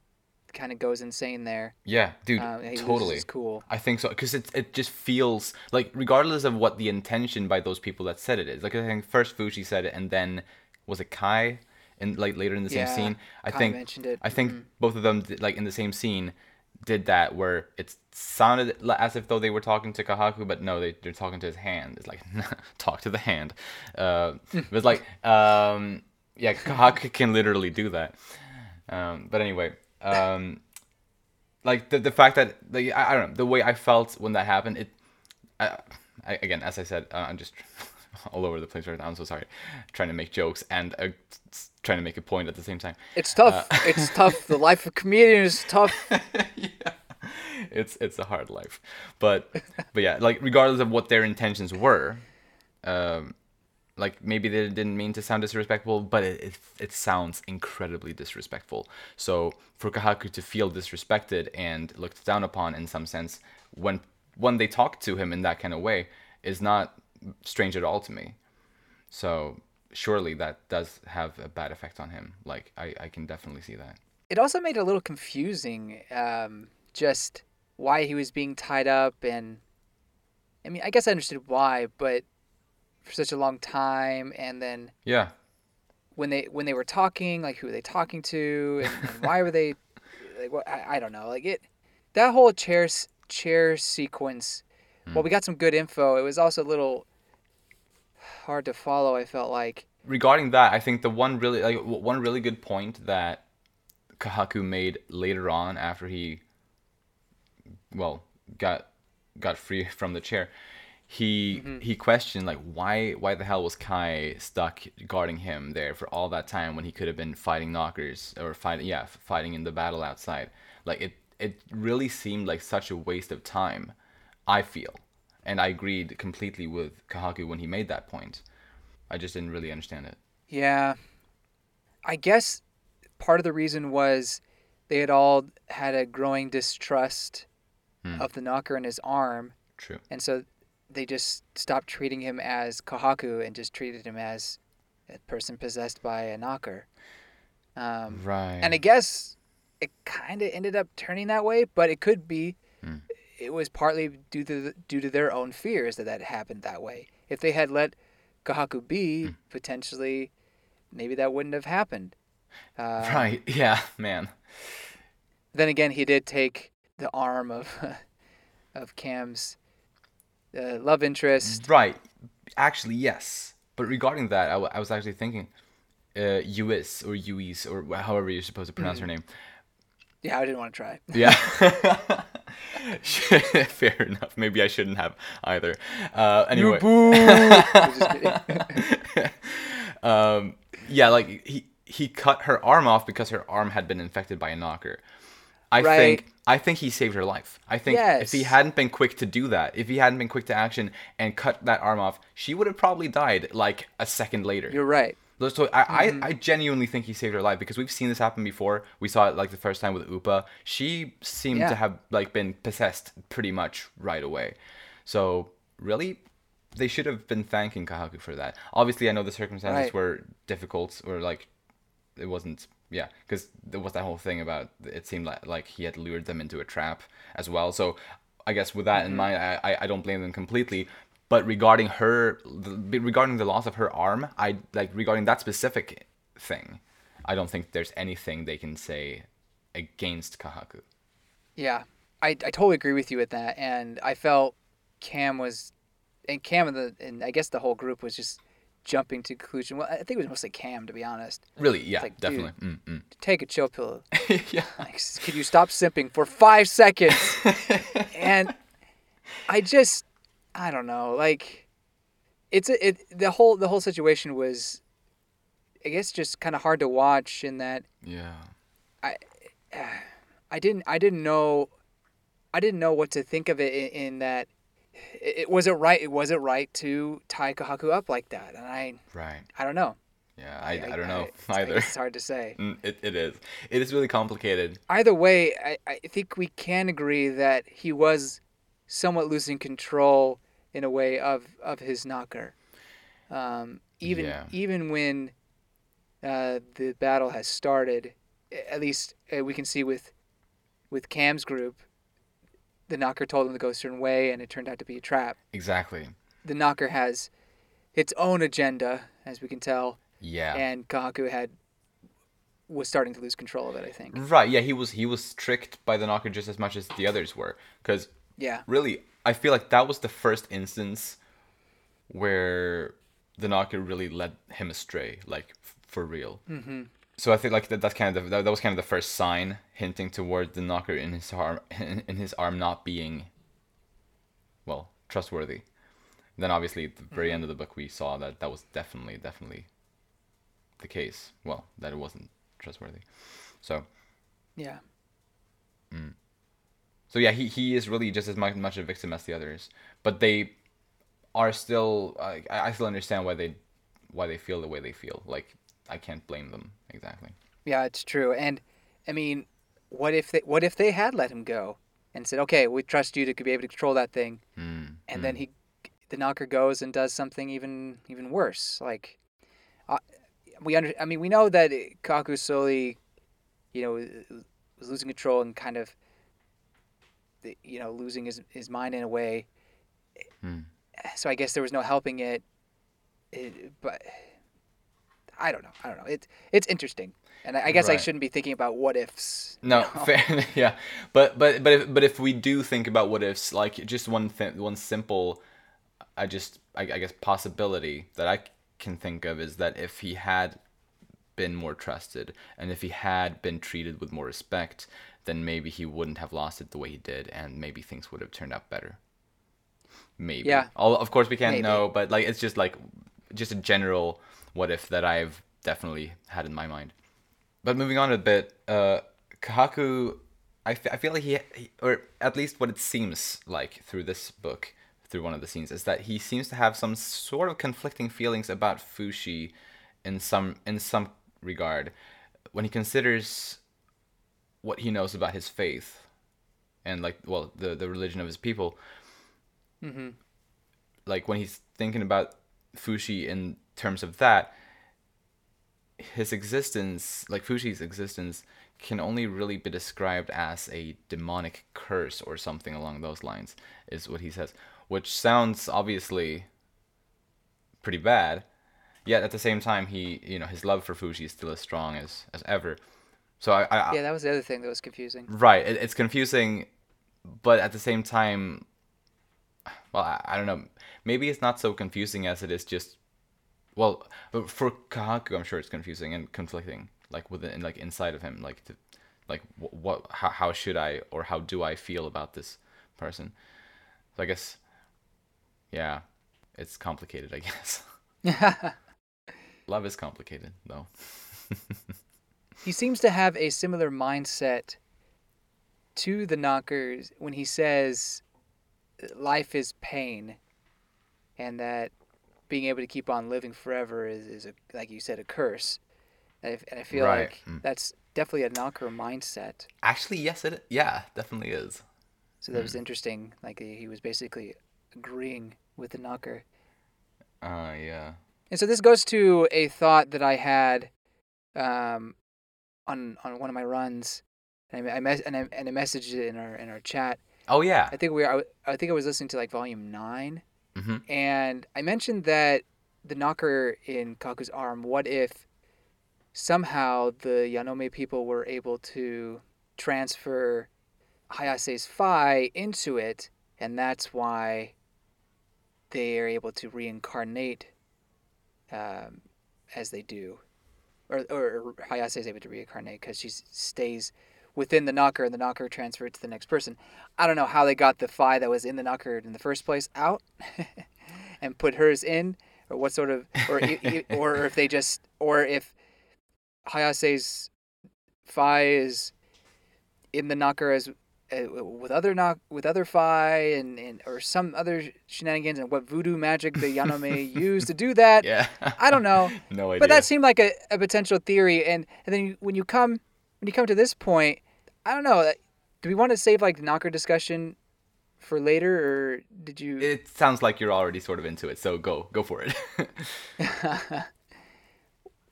S2: kind of goes insane there.
S1: Yeah, dude,
S2: Um, he
S1: totally.
S2: cool.
S1: I think so because it it just feels like regardless of what the intention by those people that said it is. Like I think first Fushi said it, and then was it Kai, and like later in the same
S2: Yeah,
S1: scene. I
S2: Kai
S1: think
S2: mentioned it.
S1: I think
S2: Mhm.
S1: both of them did, like in the same scene did that where it sounded as if though they were talking to Kahaku, but no, they they're talking to his hand. It's like talk to the hand. Uh, it was like um, yeah, Kahaku can literally do that. Um, but anyway, um, like the the fact that like I, I don't know the way I felt when that happened. It I, I, again, as I said, uh, I'm just all over the place right now. I'm so sorry, trying to make jokes and uh, trying to make a point at the same time.
S2: It's tough.
S1: Uh,
S2: it's tough. The life of a comedian is tough.
S1: yeah. It's it's a hard life, but but yeah, like regardless of what their intentions were, um, like maybe they didn't mean to sound disrespectful, but it, it it sounds incredibly disrespectful. So for Kahaku to feel disrespected and looked down upon in some sense when when they talk to him in that kind of way is not strange at all to me. So surely that does have a bad effect on him. Like I, I can definitely see that.
S2: It also made it a little confusing, um, just why he was being tied up, and I mean, I guess I understood why, but for such a long time, and then
S1: Yeah.
S2: when they when they were talking, like who were they talking to, and, and why were they? Like, what, I, I don't know. Like it, that whole chair chair sequence. Well, we hmm. got some good info. It was also a little hard to follow. I felt like.
S1: regarding that, I think the one really like one really good point that Kahaku made later on after he well got got free from the chair, he mm-hmm. he questioned like why why the hell was Kai stuck guarding him there for all that time when he could have been fighting knockers or fighting yeah fighting in the battle outside. Like it it really seemed like such a waste of time. I feel, and I agreed completely with Kahaku when he made that point. I just didn't really understand it.
S2: Yeah. I guess part of the reason was they had all had a growing distrust hmm. of the knocker and his arm,
S1: True.
S2: and so they just stopped treating him as Kahaku and just treated him as a person possessed by a knocker. Um,
S1: Right.
S2: and I guess it kind of ended up turning that way, but it could be
S1: Hmm.
S2: it was partly due to the, due to their own fears that that happened that way. If they had let Kahaku be,
S1: Hmm.
S2: potentially, maybe that wouldn't have happened. Uh,
S1: right. Yeah, man.
S2: Then again, he did take the arm of of Cam's uh, love interest.
S1: Right. Actually, yes. But regarding that, I, w- I was actually thinking, uh, Uis or Uis or however you're supposed to pronounce her name.
S2: Yeah, I didn't want to try.
S1: Yeah. Fair enough. Maybe I shouldn't have either. Uh, anyway.
S2: I'm just kidding.
S1: um, yeah, like he he cut her arm off because her arm had been infected by a knocker. I
S2: Right.
S1: think I think he saved her life. I think if he hadn't been quick to do that, if he hadn't been quick to action and cut that arm off, she would have probably died like a second later.
S2: You're right.
S1: So I, I, mm-hmm. I genuinely think he saved her life because we've seen this happen before. We saw it like the first time with Upa. She seemed
S2: Yeah.
S1: to have like been possessed pretty much right away. So really, they should have been thanking Kahaku for that. Obviously, I know the circumstances
S2: Right.
S1: were difficult or like it wasn't. Yeah, because there was that whole thing about it seemed like like he had lured them into a trap as well. So I guess with that in mm-hmm. mind, I, I don't blame them completely. But regarding her, the, regarding the loss of her arm, I like regarding that specific thing. I don't think there's anything they can say against Kahaku.
S2: Yeah, I, I totally agree with you with that, and I felt Cam was, and Cam and the and I guess the whole group was just jumping to conclusion. Well, I think it was mostly Cam, to be honest.
S1: Really, yeah,
S2: like,
S1: definitely. Mm, mm.
S2: Take a chill pill.
S1: yeah,
S2: Like, could you stop simping for five seconds? and I just, I don't know. Like, it's a, it. The whole the whole situation was, I guess, just kind of hard to watch in that
S1: yeah,
S2: I, I didn't I didn't know I didn't know what to think of it in, in that it, was it right it was it right to tie Kahaku up like that and I
S1: right.
S2: I don't know
S1: Yeah, I, I, don't know
S2: I
S1: either.
S2: guess it's hard to say
S1: Mm, It, it is. It is really complicated.
S2: either way I, I think we can agree that he was somewhat losing control in a way of of his knocker um, even
S1: Yeah.
S2: even when uh, the battle has started at least uh, we can see with with Cam's group the knocker told him to go a certain way and it turned out to be a trap
S1: Exactly.
S2: the knocker has its own agenda as we can tell
S1: Yeah.
S2: and Kahaku had was starting to lose control of it I think
S1: Right. Yeah, he was he was tricked by the knocker just as much as the others were. Because
S2: yeah
S1: really, I feel like that was the first instance where the knocker really led him astray, like f- for real. Mm-hmm. So I think like that, that's kind of the, that, that was kind of the first sign hinting toward the knocker in his arm in, in his arm not being well trustworthy. Then obviously at the very mm-hmm. end of the book we saw that that was definitely definitely the case. Well, that it wasn't trustworthy. So
S2: yeah mm.
S1: So yeah, he, he is really just as much, much a victim as the others, but they are still. I I still understand why they why they feel the way they feel. Like I can't blame them exactly.
S2: Yeah, it's true. And I mean, what if they what if they had let him go and said, "Okay, we trust you to be able to control that thing,"
S1: Mm.
S2: and then he, the knocker goes and does something even even worse. Like, uh, we under I mean, we know that Kaku slowly, you know, was losing control and kind of, you know, losing his his mind in a way.
S1: Hmm.
S2: So I guess there was no helping it. it but I don't know. I don't know. It's it's interesting, and I, I guess I shouldn't be thinking about what ifs.
S1: No, fair, yeah, but but but if but if we do think about what ifs, like just one thing, one simple, I just I, I guess possibility that I can think of is that if he had been more trusted and if he had been treated with more respect, then maybe he wouldn't have lost it the way he did, and maybe things would have turned out better. Maybe.
S2: Yeah.
S1: All, of course we can't
S2: Maybe.
S1: know, but like it's just like just a general what if that I've definitely had in my mind. But moving on a bit, uh, Kahaku, I, f- I feel like he, he, or at least what it seems like through this book, through one of the scenes, is that he seems to have some sort of conflicting feelings about Fushi, in some in some regard, when he considers what he knows about his faith, and like well the the religion of his people.
S2: Mm-hmm.
S1: Like when he's thinking about Fushi in terms of that, his existence, like Fushi's existence, can only really be described as a demonic curse or something along those lines, is what he says. Which sounds obviously pretty bad. Yet at the same time, he, you know, his love for Fushi is still as strong as as ever. So I, I
S2: Yeah, that was the other thing that was confusing.
S1: right, it, it's confusing, but at the same time, well, I, I don't know. Maybe it's not so confusing as it is just well, for Kahaku, I'm sure it's confusing and conflicting, like within, like inside of him, like, to, like what, what how, how should I or how do I feel about this person? So I guess, yeah, it's complicated. I guess love is complicated, though.
S2: he seems to have a similar mindset to the knockers when he says life is pain and that being able to keep on living forever is, is a, like you said a curse and I, and I feel
S1: Right.
S2: like
S1: Mm.
S2: that's definitely a knocker mindset
S1: Actually, yes, it yeah, definitely is.
S2: so that was interesting like he was basically agreeing with the knocker
S1: Uh, yeah.
S2: And so this goes to a thought that I had um, on on one of my runs, and I, I mes- and I and I messaged it in our in our chat.
S1: Oh yeah.
S2: I think we I, I think I was listening to like volume nine,
S1: hmm
S2: and I mentioned that the knocker in Kaku's arm. What if somehow the Yanome people were able to transfer Hayase's Phi into it, and that's why they are able to reincarnate um, as they do, or or Hayase is able to reincarnate because she stays within the knocker, and the knocker transferred to the next person. I don't know how they got the Phi that was in the knocker in the first place out, and put hers in, or what sort of, or or if they just, or if Hayase's Phi is in the knocker as uh, with other knock with other Phi and, and or some other shenanigans and what voodoo magic the Yanome used to do that.
S1: Yeah.
S2: I don't know.
S1: no idea.
S2: But that seemed like a, a potential theory, and and then you, when you come when you come to this point, I don't know. Do we want to save like the knocker discussion for later, or did you?
S1: it sounds like you're already sort of into it, so go go for it.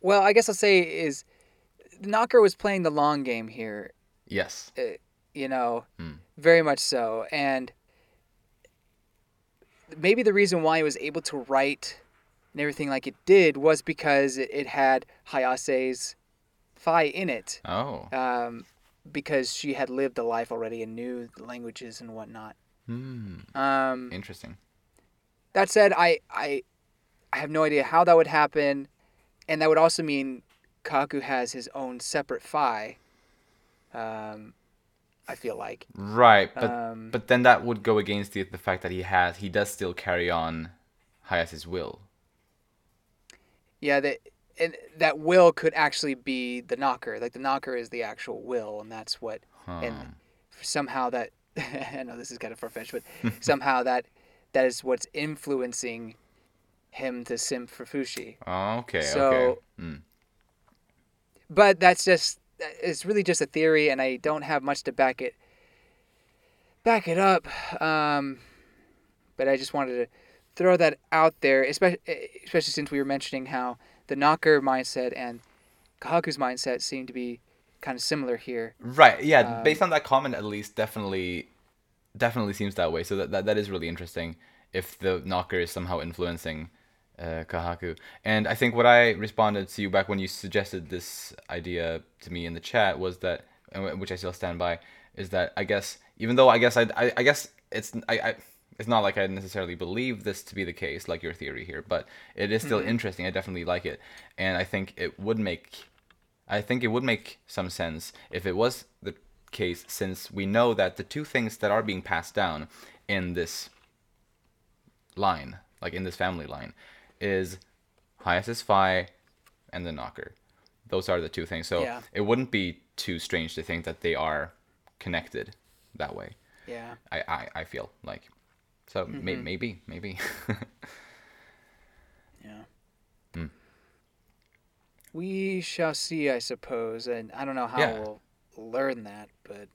S2: well, I guess I'll say is the knocker was playing the long game here.
S1: yes.
S2: You know,
S1: Hmm.
S2: very much so, and maybe the reason why he was able to write and everything like it did was because it, it had Hayase's Phi in it.
S1: Oh.
S2: um, because she had lived a life already and knew the languages and whatnot.
S1: Hmm.
S2: Um,
S1: Interesting.
S2: that said, I, I I have no idea how that would happen, and that would also mean Kaku has his own separate Phi. Um, I feel like.
S1: Right, but
S2: Um,
S1: but then that would go against the the fact that he has he does still carry on Hayase's will.
S2: Yeah, that and that will could actually be the knocker. Like the knocker is the actual will, and that's what
S1: Huh.
S2: and somehow that I know this is kind of far fetched, but somehow that that is what's influencing him to simp for Fushi.
S1: Oh, okay.
S2: so-
S1: okay. Hmm.
S2: But that's just it's really just a theory, and I don't have much to back it back it up. Um, but I just wanted to throw that out there, especially especially since we were mentioning how the knocker mindset and Kahaku's mindset seem to be kind of similar here.
S1: Right. Yeah.
S2: Um,
S1: based on that comment, at least, definitely, definitely seems that way. So that that, that is really interesting. If the knocker is somehow influencing uh, Kahaku. And I think what I responded to you back when you suggested this idea to me in the chat was that, which I still stand by, is that I guess even though I guess I I, I guess it's I, I it's not like I necessarily believe this to be the case, like your theory here, but it is still mm-hmm. interesting. I definitely like it, and I think it would make, I think it would make some sense if it was the case, since we know that the two things that are being passed down in this line, like in this family line, is Hayase's Phi and the Knocker. Those are the two things. So
S2: Yeah.
S1: it wouldn't be too strange to think that they are connected that way.
S2: Yeah.
S1: I, I, I feel like. So may, maybe, maybe.
S2: Yeah.
S1: Hmm.
S2: We shall see, I suppose, and I don't know how
S1: Yeah.
S2: we'll learn that, but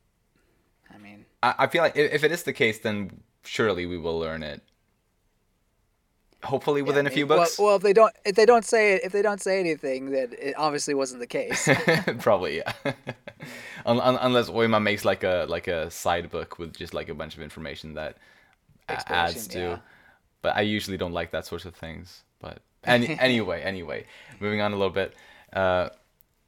S2: I mean,
S1: I, I feel like if, if it is the case, then surely we will learn it. Hopefully within
S2: yeah,
S1: a
S2: I
S1: few
S2: mean, well-
S1: books.
S2: Well, if they don't, if they don't say it, if they don't say anything, then it obviously wasn't the case.
S1: Probably, yeah. un- un- unless Oima makes like a like a side book with just like a bunch of information that a- adds to.
S2: yeah.
S1: But I usually don't like that sorts of things. But any anyway, anyway, moving on a little bit. Uh,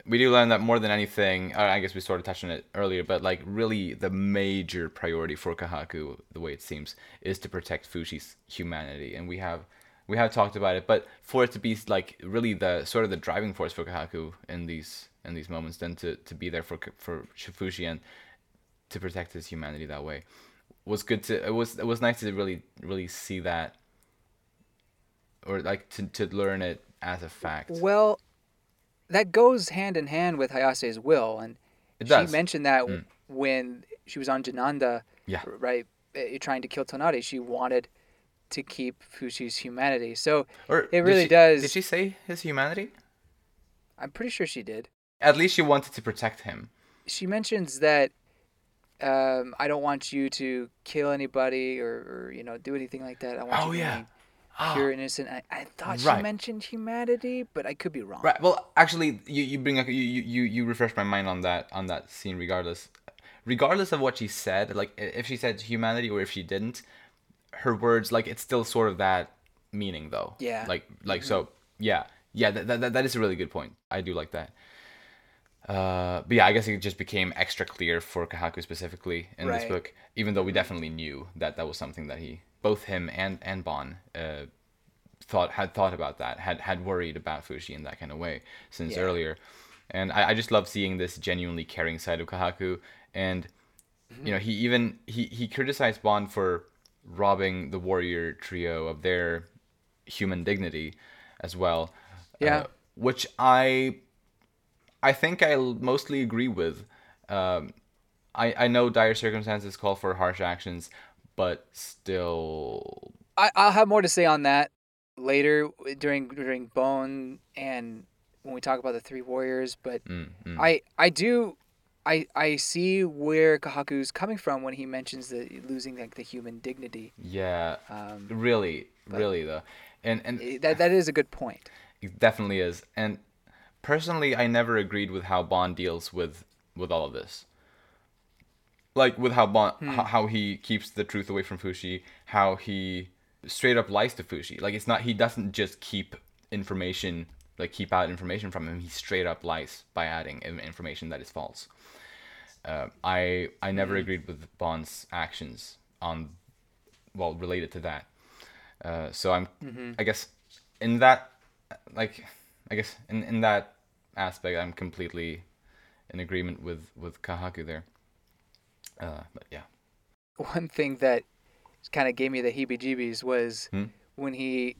S1: we do learn that more than anything. Uh, I guess we sort of touched on it earlier, but like really, the major priority for Kahaku, the way it seems, is to protect Fushi's humanity, and we have we have talked about it. But for it to be like really the sort of the driving force for Kahaku in these in these moments, then to, to be there for for Fushi and to protect his humanity that way was good to it was it was nice to really really see that or like to, to learn it as a fact
S2: well, that goes hand in hand with Hayase's will, and she.
S1: Mm.
S2: mentioned that when she was on Jananda,
S1: Yeah.
S2: right, uh, trying to kill Tonari, she wanted to keep Fushi's humanity. So
S1: or
S2: it
S1: did
S2: really
S1: she-
S2: does-
S1: did she say his humanity
S2: I'm pretty sure she did.
S1: at least she wanted to protect him
S2: she mentions that um, I don't want you to kill anybody or, or you know do anything like that. I want
S1: Oh,
S2: you to
S1: yeah.
S2: remain pure, innocent. I, I thought
S1: Right.
S2: she mentioned humanity, but I could be wrong.
S1: right well actually you, you bring up you, you you refresh my mind on that on that scene regardless regardless of what she said like if she said humanity or if she didn't her words like it's still sort of that meaning though
S2: Yeah.
S1: like like so yeah yeah that, that, that is a really good point i do like that uh but yeah i guess it just became extra clear for kahaku specifically in this book even though we definitely knew that that was something that he both him and and bon uh thought had thought about that had had worried about fushi in that kind of way since
S2: Yeah.
S1: earlier and I, I just love seeing this genuinely caring side of kahaku and you know he even he he criticized bond for robbing the warrior trio of their human dignity as well
S2: Yeah.
S1: uh, which i i think I mostly agree with um i i know dire circumstances call for harsh actions but still
S2: I, I'll have more to say on that later during during Bon and when we talk about the three warriors. But
S1: mm, mm.
S2: I I do. I, I see where Kahaku's coming from when he mentions the losing like the human dignity.
S1: yeah
S2: Um,
S1: really really though and and
S2: that that is a good point.
S1: It definitely is. And personally, I never agreed with how Bond deals with with all of this. Like with how Bond, how, how he keeps the truth away from Fushi, how he straight up lies to Fushi. Like it's not he doesn't just keep information like keep out information from him. He straight up lies by adding information that is false. Uh, I I never agreed with Bond's actions on well related to that. Uh, so I'm I guess in that like I guess in, in that aspect I'm completely in agreement with with Kahaku there. Uh, but yeah.
S2: one thing that kind of gave me the heebie-jeebies was
S1: Hmm?
S2: when he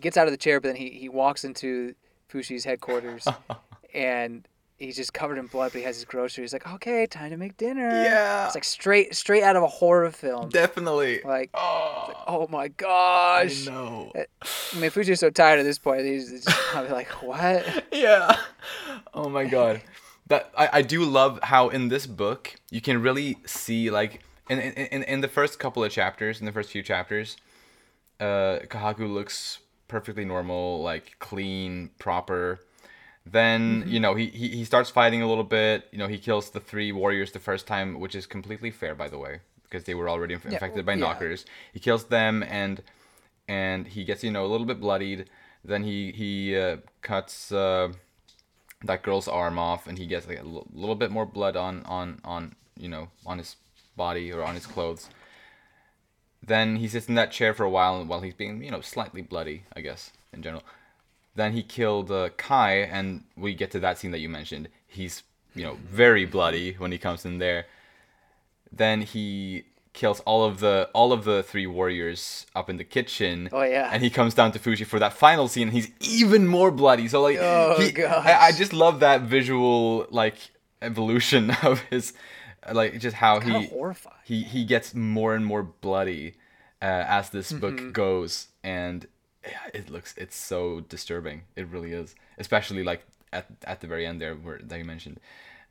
S2: gets out of the chair, but then he, he walks into Fushi's headquarters and he's just covered in blood, but he has his groceries. He's like, okay, time to make dinner.
S1: Yeah.
S2: It's like straight straight out of a horror film.
S1: Definitely.
S2: Like,
S1: Oh,
S2: oh my
S1: I
S2: gosh.
S1: know.
S2: I mean, Fushi's so tired at this point. He's just probably like, what?
S1: yeah. Oh my god. That I, I do love how in this book you can really see like in in, in, in the first couple of chapters, in the first few chapters, uh Kahaku looks perfectly normal, like clean, proper. Then, you know, he, he he starts fighting a little bit. You know, he kills the three warriors the first time, which is completely fair by the way, because they were already inf-
S2: Yeah,
S1: infected by
S2: yeah.
S1: knockers. He kills them and and he gets, you know, a little bit bloodied. Then he he uh, cuts uh, that girl's arm off, and he gets like a l- little bit more blood on on on you know on his body or on his clothes. Then he sits in that chair for a while while he's being you know slightly bloody, I guess in general. Then he killed uh, Kai, and we get to that scene that you mentioned. He's you know very bloody when he comes in there. Then he kills all of the all of the three warriors up in the kitchen.
S2: Oh, yeah.
S1: And he comes down to Fushi for that final scene. And he's even more bloody. So like,
S2: Oh,
S1: he,
S2: gosh.
S1: I, I just love that visual like evolution of his, like just how he
S2: horrifying.
S1: he he gets more and more bloody uh, as this
S2: Mm-hmm.
S1: book goes, and it looks it's so disturbing. It really is, especially like at at the very end there where that you mentioned,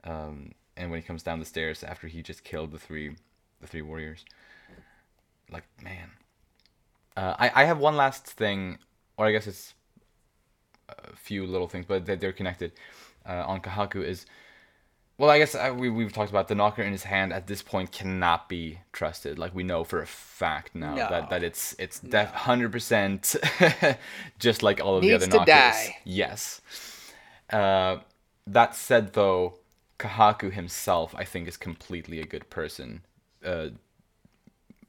S1: um, and when he comes down the stairs after he just killed the three the three warriors. Like man, uh, I I have one last thing, or I guess it's a few little things, but they're, they're connected. Uh, on Kahaku is well, I guess uh, we we've talked about the knocker in his hand at this point cannot be trusted. Like we know for a fact now
S2: No.
S1: that, that it's it's def hundred percent just like all of the
S2: Needs
S1: other
S2: to
S1: knockers.
S2: die.
S1: Yes. Uh, that said, though, Kahaku himself, I think, is completely a good person. Uh,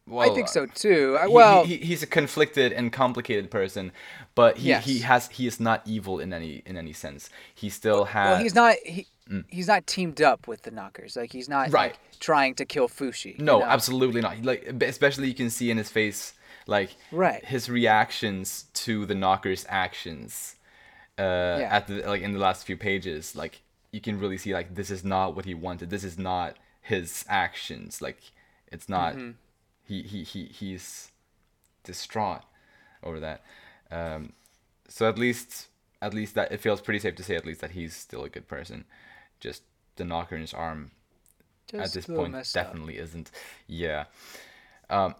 S1: well,
S2: I think so too. I,
S1: he-
S2: well,
S1: he, he's a conflicted and complicated person, but he,
S2: Yes.
S1: he has he is not evil in any in any sense. He still has.
S2: well, he's not. He, he's not teamed up with the knockers. Like he's not
S1: Mm. Right.
S2: like, trying to kill Fushi. you
S1: No,
S2: know?
S1: absolutely not. Like especially you can see in his face like
S2: Right.
S1: his reactions to the knocker's actions uh
S2: Yeah.
S1: at the like in the last few pages like you can really see like this is not what he wanted. This is not his actions. Like it's not
S2: Mm-hmm.
S1: He, he he he's distraught over that. Um so at least at least that it feels pretty safe to say at least that he's still a good person. Just the knocker in his arm
S2: Just
S1: at this point
S2: messed up.
S1: definitely isn't yeah um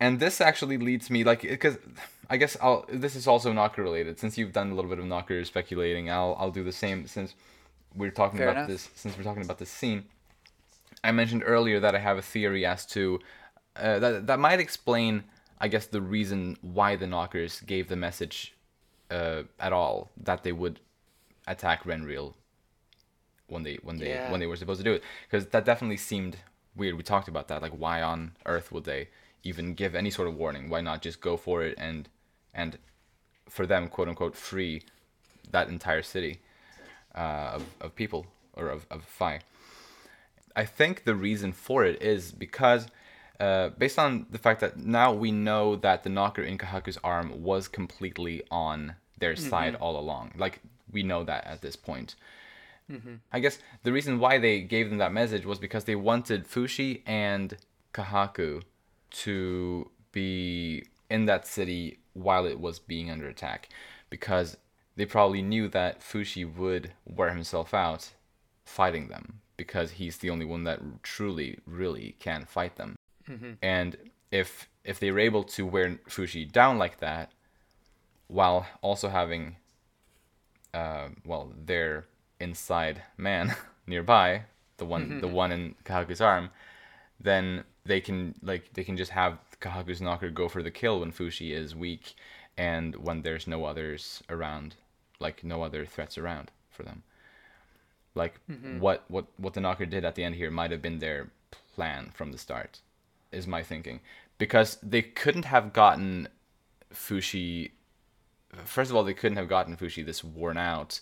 S1: and this actually leads me like because i guess i'll this is also knocker related since you've done a little bit of knocker speculating i'll i'll do the same since we're talking
S2: Fair
S1: about
S2: enough.
S1: this since we're talking about this scene i mentioned earlier that i have a theory as to uh, that that might explain i guess the reason why the knockers gave the message uh, at all that they would attack Renril when they when they
S2: Yeah.
S1: when they were supposed to do it because that definitely seemed weird we talked about that like why on earth would they even give any sort of warning why not just go for it and and for them quote unquote free that entire city uh, of, of people or of, of Phi. I think the reason for it is because uh, based on the fact that now we know that the knocker in Kahaku's arm was completely on their side all along. Like we know that at this point. I guess the reason why they gave them that message was because they wanted Fushi and Kahaku to be in that city while it was being under attack because they probably knew that Fushi would wear himself out fighting them because he's the only one that truly really can fight them. Mm-hmm. And if if they were able to wear Fushi down like that while also having uh, well their inside man nearby, the one the mm-hmm. one in Kahaku's arm, then they can like they can just have Kahaku's knocker go for the kill when Fushi is weak and when there's no others around, like no other threats around for them. Like mm-hmm. what what what the knocker did at the end here might have been their plan from the start, is my thinking, because they couldn't have gotten Fushi. First of all, they couldn't have gotten Fushi this worn out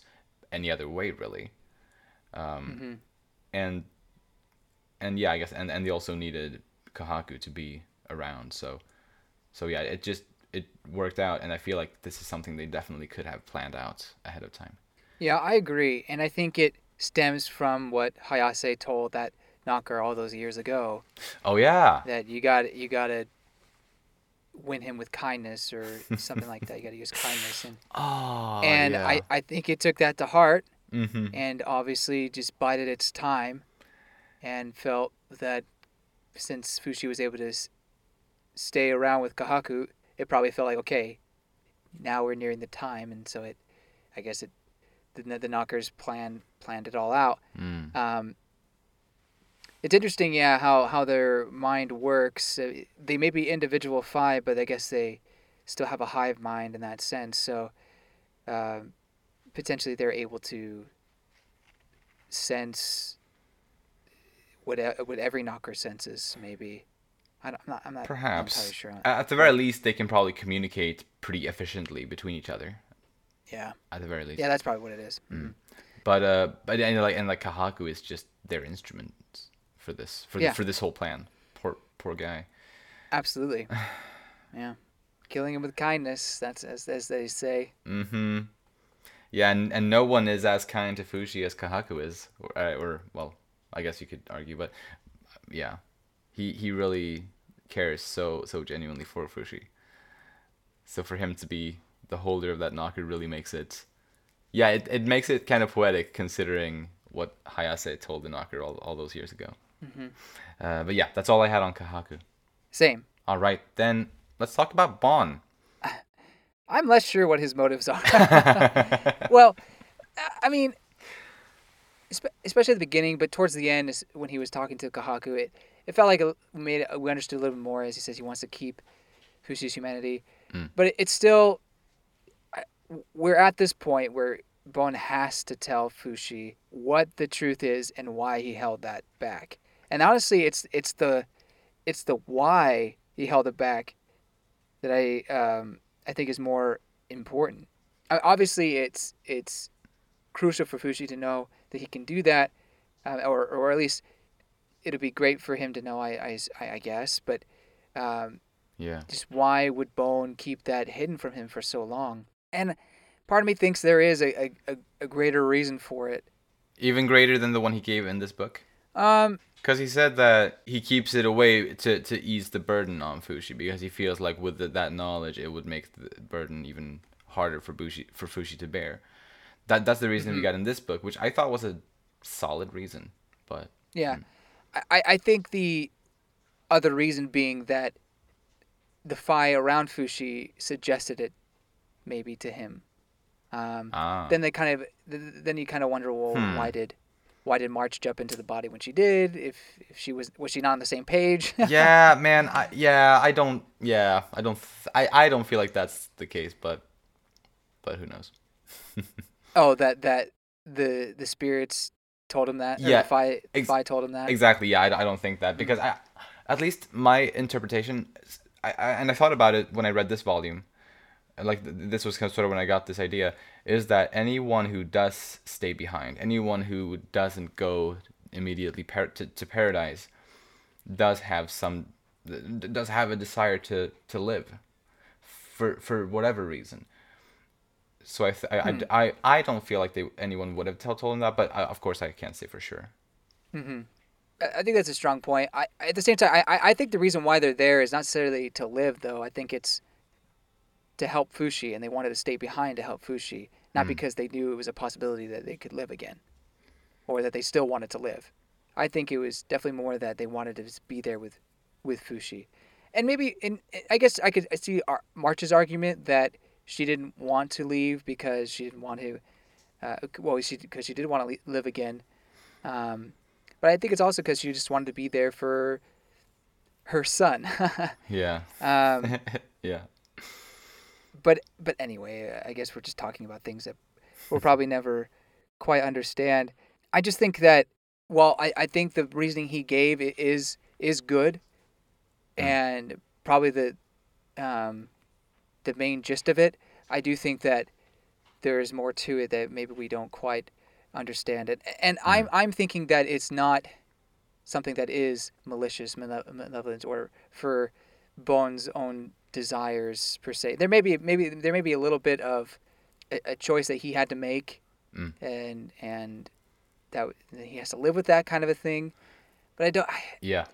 S1: any other way, really. Um, And and yeah, I guess and and they also needed Kahaku to be around. So so yeah, it just it worked out, and I feel like this is something they definitely could have planned out ahead of time.
S2: Yeah, I agree, and I think it stems from what Hayase told that knocker all those years ago.
S1: Oh yeah,
S2: That you got you got to win him with kindness or something like that. You got to use kindness, and
S1: oh
S2: and
S1: yeah.
S2: I I think it took that to heart,
S1: mm-hmm.
S2: and obviously just bided its time, and felt that since Fushi was able to s- stay around with Kahaku, it probably felt like okay, now we're nearing the time, and so it, I guess it, the the knockers planned planned it all out.
S1: Mm.
S2: Um, it's interesting, yeah, how, how their mind works. Uh, They may be individual phi, but I guess they still have a hive mind in that sense. So um, potentially they're able to sense what what every knocker senses. Maybe I don't, I'm not. I'm not
S1: Perhaps.
S2: entirely sure.
S1: At the very least, they can probably communicate pretty efficiently between each other.
S2: yeah,
S1: At the very least.
S2: yeah, that's probably what it is.
S1: Mm. But uh, but and like and like Kahaku is just their instrument for this for
S2: Yeah.
S1: the, for this whole plan. Poor poor guy.
S2: Absolutely. yeah, killing him with kindness. That's as as they say.
S1: Mm-hmm. Yeah, and, and no one is as kind to Fushi as Kahaku is, or, uh, or well, I guess you could argue, but uh, yeah, he he really cares so so genuinely for Fushi. So for him to be the holder of that knocker really makes it, yeah, it, it makes it kind of poetic considering what Hayase told the knocker all, all those years ago. Uh, but yeah, that's all I had on Kahaku.
S2: Same.
S1: All right, then let's talk about Bon.
S2: I'm less sure what his motives are. well, I mean, especially at the beginning, but towards the end, is when he was talking to Kahaku, it, it felt like it made it, we understood a little bit more as he says he wants to keep Fushi's humanity.
S1: Mm.
S2: But it, it's still, we're at this point where Bon has to tell Fushi what the truth is and why he held that back. And honestly, it's it's the it's the why he held it back that I um, I think is more important. Obviously, it's it's crucial for Fushi to know that he can do that, uh, or or at least it'll be great for him to know. I I, I guess, but um,
S1: Yeah.
S2: just why would Bon keep that hidden from him for so long? And part of me thinks there is a, a, a, a greater reason for it.
S1: Even greater than the one he gave in this book.
S2: Um,
S1: Because he said that he keeps it away to, to ease the burden on Fushi because he feels like with the, that knowledge it would make the burden even harder for Bushi for Fushi to bear. That that's the reason we got in this book, which I thought was a solid reason. But
S2: Yeah, I, I I think the other reason being that the Phi around Fushi suggested it maybe to him. Um,
S1: ah,
S2: Then they kind of then you kind of wonder, well,
S1: Hmm.
S2: why did why did March jump into the body when she did? If if she was was she not on the same page?
S1: yeah, man, I, yeah, I don't, yeah, I don't, th- I, I don't feel like that's the case, but, but who knows?
S2: oh, that that the the spirits told him that.
S1: Yeah,
S2: the Phi,
S1: ex-
S2: Phi told him that.
S1: Exactly. Yeah, I, I don't think that because I, at least my interpretation, I, I and I thought about it when I read this volume, like th- this was kind of sort of when I got this idea, is that anyone who does stay behind, anyone who doesn't go immediately par- to, to paradise, does have some, does have a desire to to live, for for whatever reason. So I, th- I, I, hmm. I, I don't feel like they anyone would have told him that, but I, of course I can't say for sure. Mm-hmm.
S2: I I think that's a strong point. I at the same time, I I think the reason why they're there is not necessarily to live, though. I think it's to help Fushi, and they wanted to stay behind to help Fushi, not because they knew it was a possibility that they could live again, or that they still wanted to live. I think it was definitely more that they wanted to be there with, with Fushi, and maybe in I guess I could see Ar- March's argument that she didn't want to leave because she didn't want to. Uh, well, she because she did want to le- live again. Um, but I think it's also because she just wanted to be there for her son.
S1: Yeah.
S2: um,
S1: yeah.
S2: But but anyway, I guess we're just talking about things that we'll probably never quite understand. I just think that well, I, I think the reasoning he gave is is good,
S1: Mm.
S2: and probably the um, the main gist of it. I do think that there is more to it that maybe we don't quite understand it, and I'm I'm thinking that it's not something that is malicious male- malevolence or for Bon's own desires per se. There may be maybe there may be a little bit of a, a choice that he had to make,
S1: Mm.
S2: and and that that he has to live with that kind of a thing. But I don't. I,
S1: Yeah.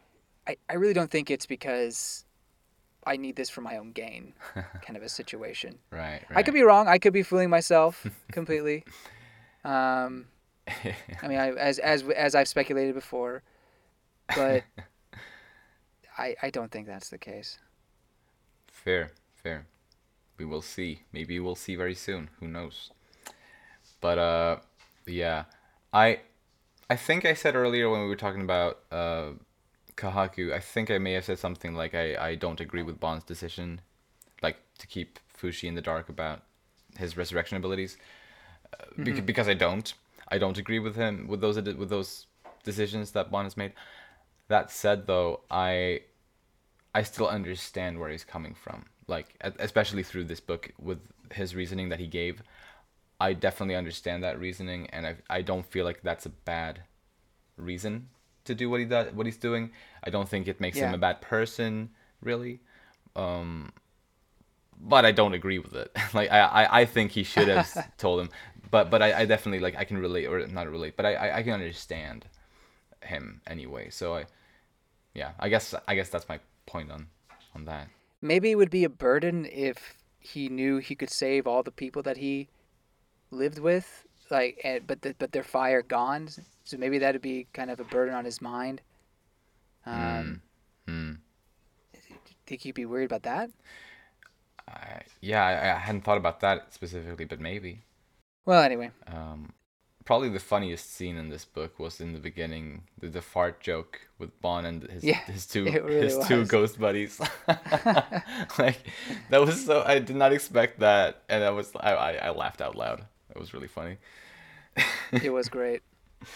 S2: I, I really don't think it's because I need this for my own gain, kind of a situation.
S1: Right.
S2: I could be wrong. I could be fooling myself completely. Um, I mean, I, as as as I've speculated before, but I I don't think that's the case.
S1: Fair. Fair. We will see. Maybe we'll see very soon. Who knows? But uh, yeah, I I think I said earlier when we were talking about uh, Kahaku, I think I may have said something like I I don't agree with Bond's decision, like to keep Fushi in the dark about his resurrection abilities, uh,
S2: Mm-hmm.
S1: bec- because I don't. I don't agree with him with those with those decisions that Bond has made. That said, though, I I still understand where he's coming from. Like especially through this book with his reasoning that he gave. I definitely understand that reasoning, and I I don't feel like that's a bad reason to do what he does what he's doing. I don't think it makes him a bad person, really. Um, but I don't agree with it. like I, I, I think he should have told him. But but I, I definitely like I can relate or not relate, but I, I, I can understand him anyway. So I yeah, I guess I guess that's my point on on that.
S2: Maybe it would be a burden if he knew he could save all the people that he lived with, like, and, but the, but their fire gone. So maybe that'd be kind of a burden on his mind. Um,
S1: Hmm.
S2: Think you'd be worried about that?
S1: I, yeah, I, I hadn't thought about that specifically, but maybe.
S2: Well, anyway,
S1: Um, probably the funniest scene in this book was in the beginning, the, the fart joke with Bon and his
S2: Yeah,
S1: his two
S2: really
S1: his two ghost buddies. like that was so I did not expect that, and I was I, I, I laughed out loud. It was really funny.
S2: it was great.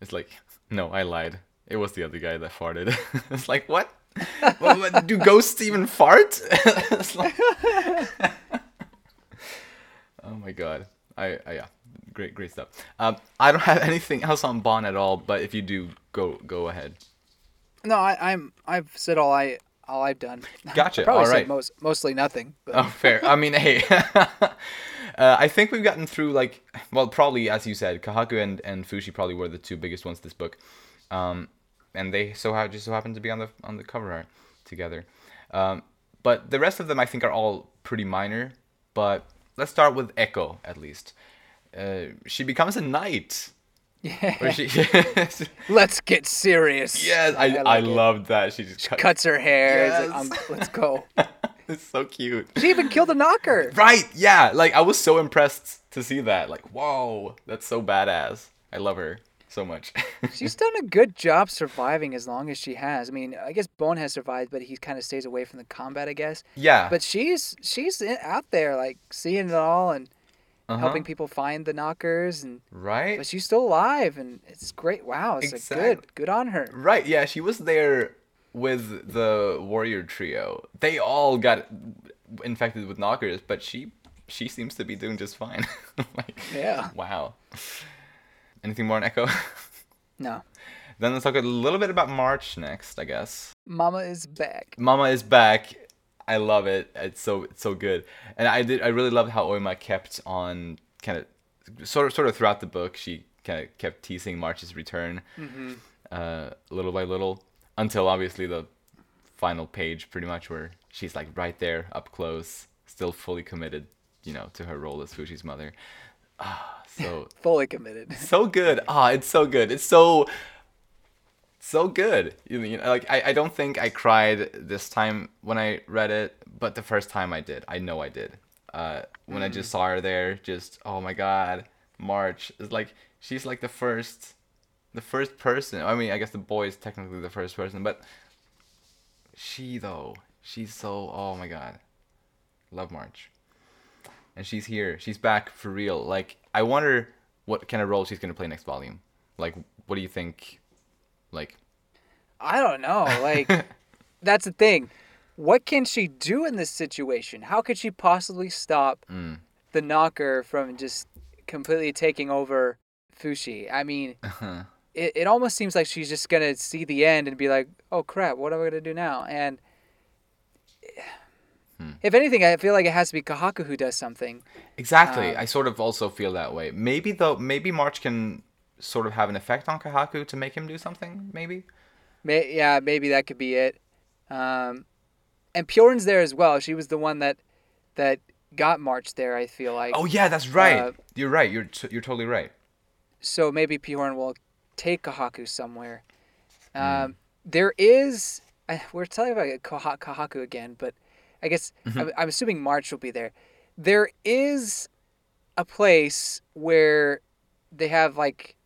S1: It's like no, I lied. It was the other guy that farted. it's like what? What- what- do ghosts even fart? It's like- oh my god. I, I yeah, great great stuff. Um, I don't have anything else on Bon at all, but if you do, go go ahead.
S2: No, I, I'm I've said all I all I've done.
S1: Gotcha. All
S2: said most mostly nothing. But
S1: Oh, fair. I mean, hey, uh, I think we've gotten through like, well, probably as you said, Kahaku and, and Fushi probably were the two biggest ones this book, um, and they so just so happened to be on the on the cover art together. Um, but the rest of them, I think, are all pretty minor. But let's start with Echo at least. Uh, she becomes a knight. Or she, yes,
S2: let's get serious.
S1: Yes, I, I,
S2: like it.
S1: loved that. She just cut,
S2: cuts her hair. It's like,
S1: Yes.
S2: um, let's go.
S1: it's so cute.
S2: She even killed a knocker.
S1: Right, yeah. Like I was so impressed to see that. Like, whoa, that's so badass. I love her so much.
S2: She's done a good job surviving as long as she has. I mean, I guess Bon has survived, but he kind of stays away from the combat, I guess.
S1: yeah.
S2: But she's she's out there, like seeing it all and
S1: uh-huh.
S2: helping people find the knockers, and
S1: Right?
S2: but she's still alive, and it's great. Wow, it's like good, good on her.
S1: Right, yeah, she was there with the warrior trio. They all got infected with knockers, but she she seems to be doing just fine. like,
S2: Yeah.
S1: Wow. Anything more on Echo?
S2: No,
S1: then let's talk a little bit about March next, I guess.
S2: Mama is back.
S1: Mama is back. I love it. It's so it's so good. And I did I really loved how Oima kept on kind of sort of sort of throughout the book. She kind of kept teasing March's return, uh, little by little, until obviously the final page, pretty much where she's like right there, up close, still fully committed, you know, to her role as Fushi's mother. Ah, so
S2: Fully committed.
S1: so good. Ah, it's so good. It's so so good. You you know, like I, I don't think I cried this time when I read it, but the first time I did. I know I did. Uh, when I just saw her there, just oh my god, March is like she's like the first, the first person. I mean, I guess the boy is technically the first person, but she though, she's so oh my god, love March. And she's here. She's back for real. Like I wonder what kind of role she's gonna play next volume. Like, what do you think? Like,
S2: I don't know. Like, that's the thing. What can she do in this situation? How could she possibly stop
S1: mm,
S2: the knocker from just completely taking over Fushi? I mean,
S1: uh-huh.
S2: it, it almost seems like she's just gonna see the end and be like, "Oh crap, what am I gonna do now?" And
S1: Hmm.
S2: if anything, I feel like it has to be Kahaku who does something.
S1: exactly.
S2: Uh,
S1: I sort of also feel that way. Maybe though, maybe March can sort of have an effect on Kahaku to make him do something. Maybe.
S2: May, yeah, maybe that could be it. Um, and Pioran's there as well. She was the one that that got March there. I feel like.
S1: Oh yeah, that's right.
S2: Uh,
S1: you're right. You're t- you're totally right.
S2: so maybe Pjorn will take Kahaku somewhere. Um, There is, I, we're talking about Kaha- Kahaku again, but I guess I'm, I'm assuming March will be there. There is a place where they have like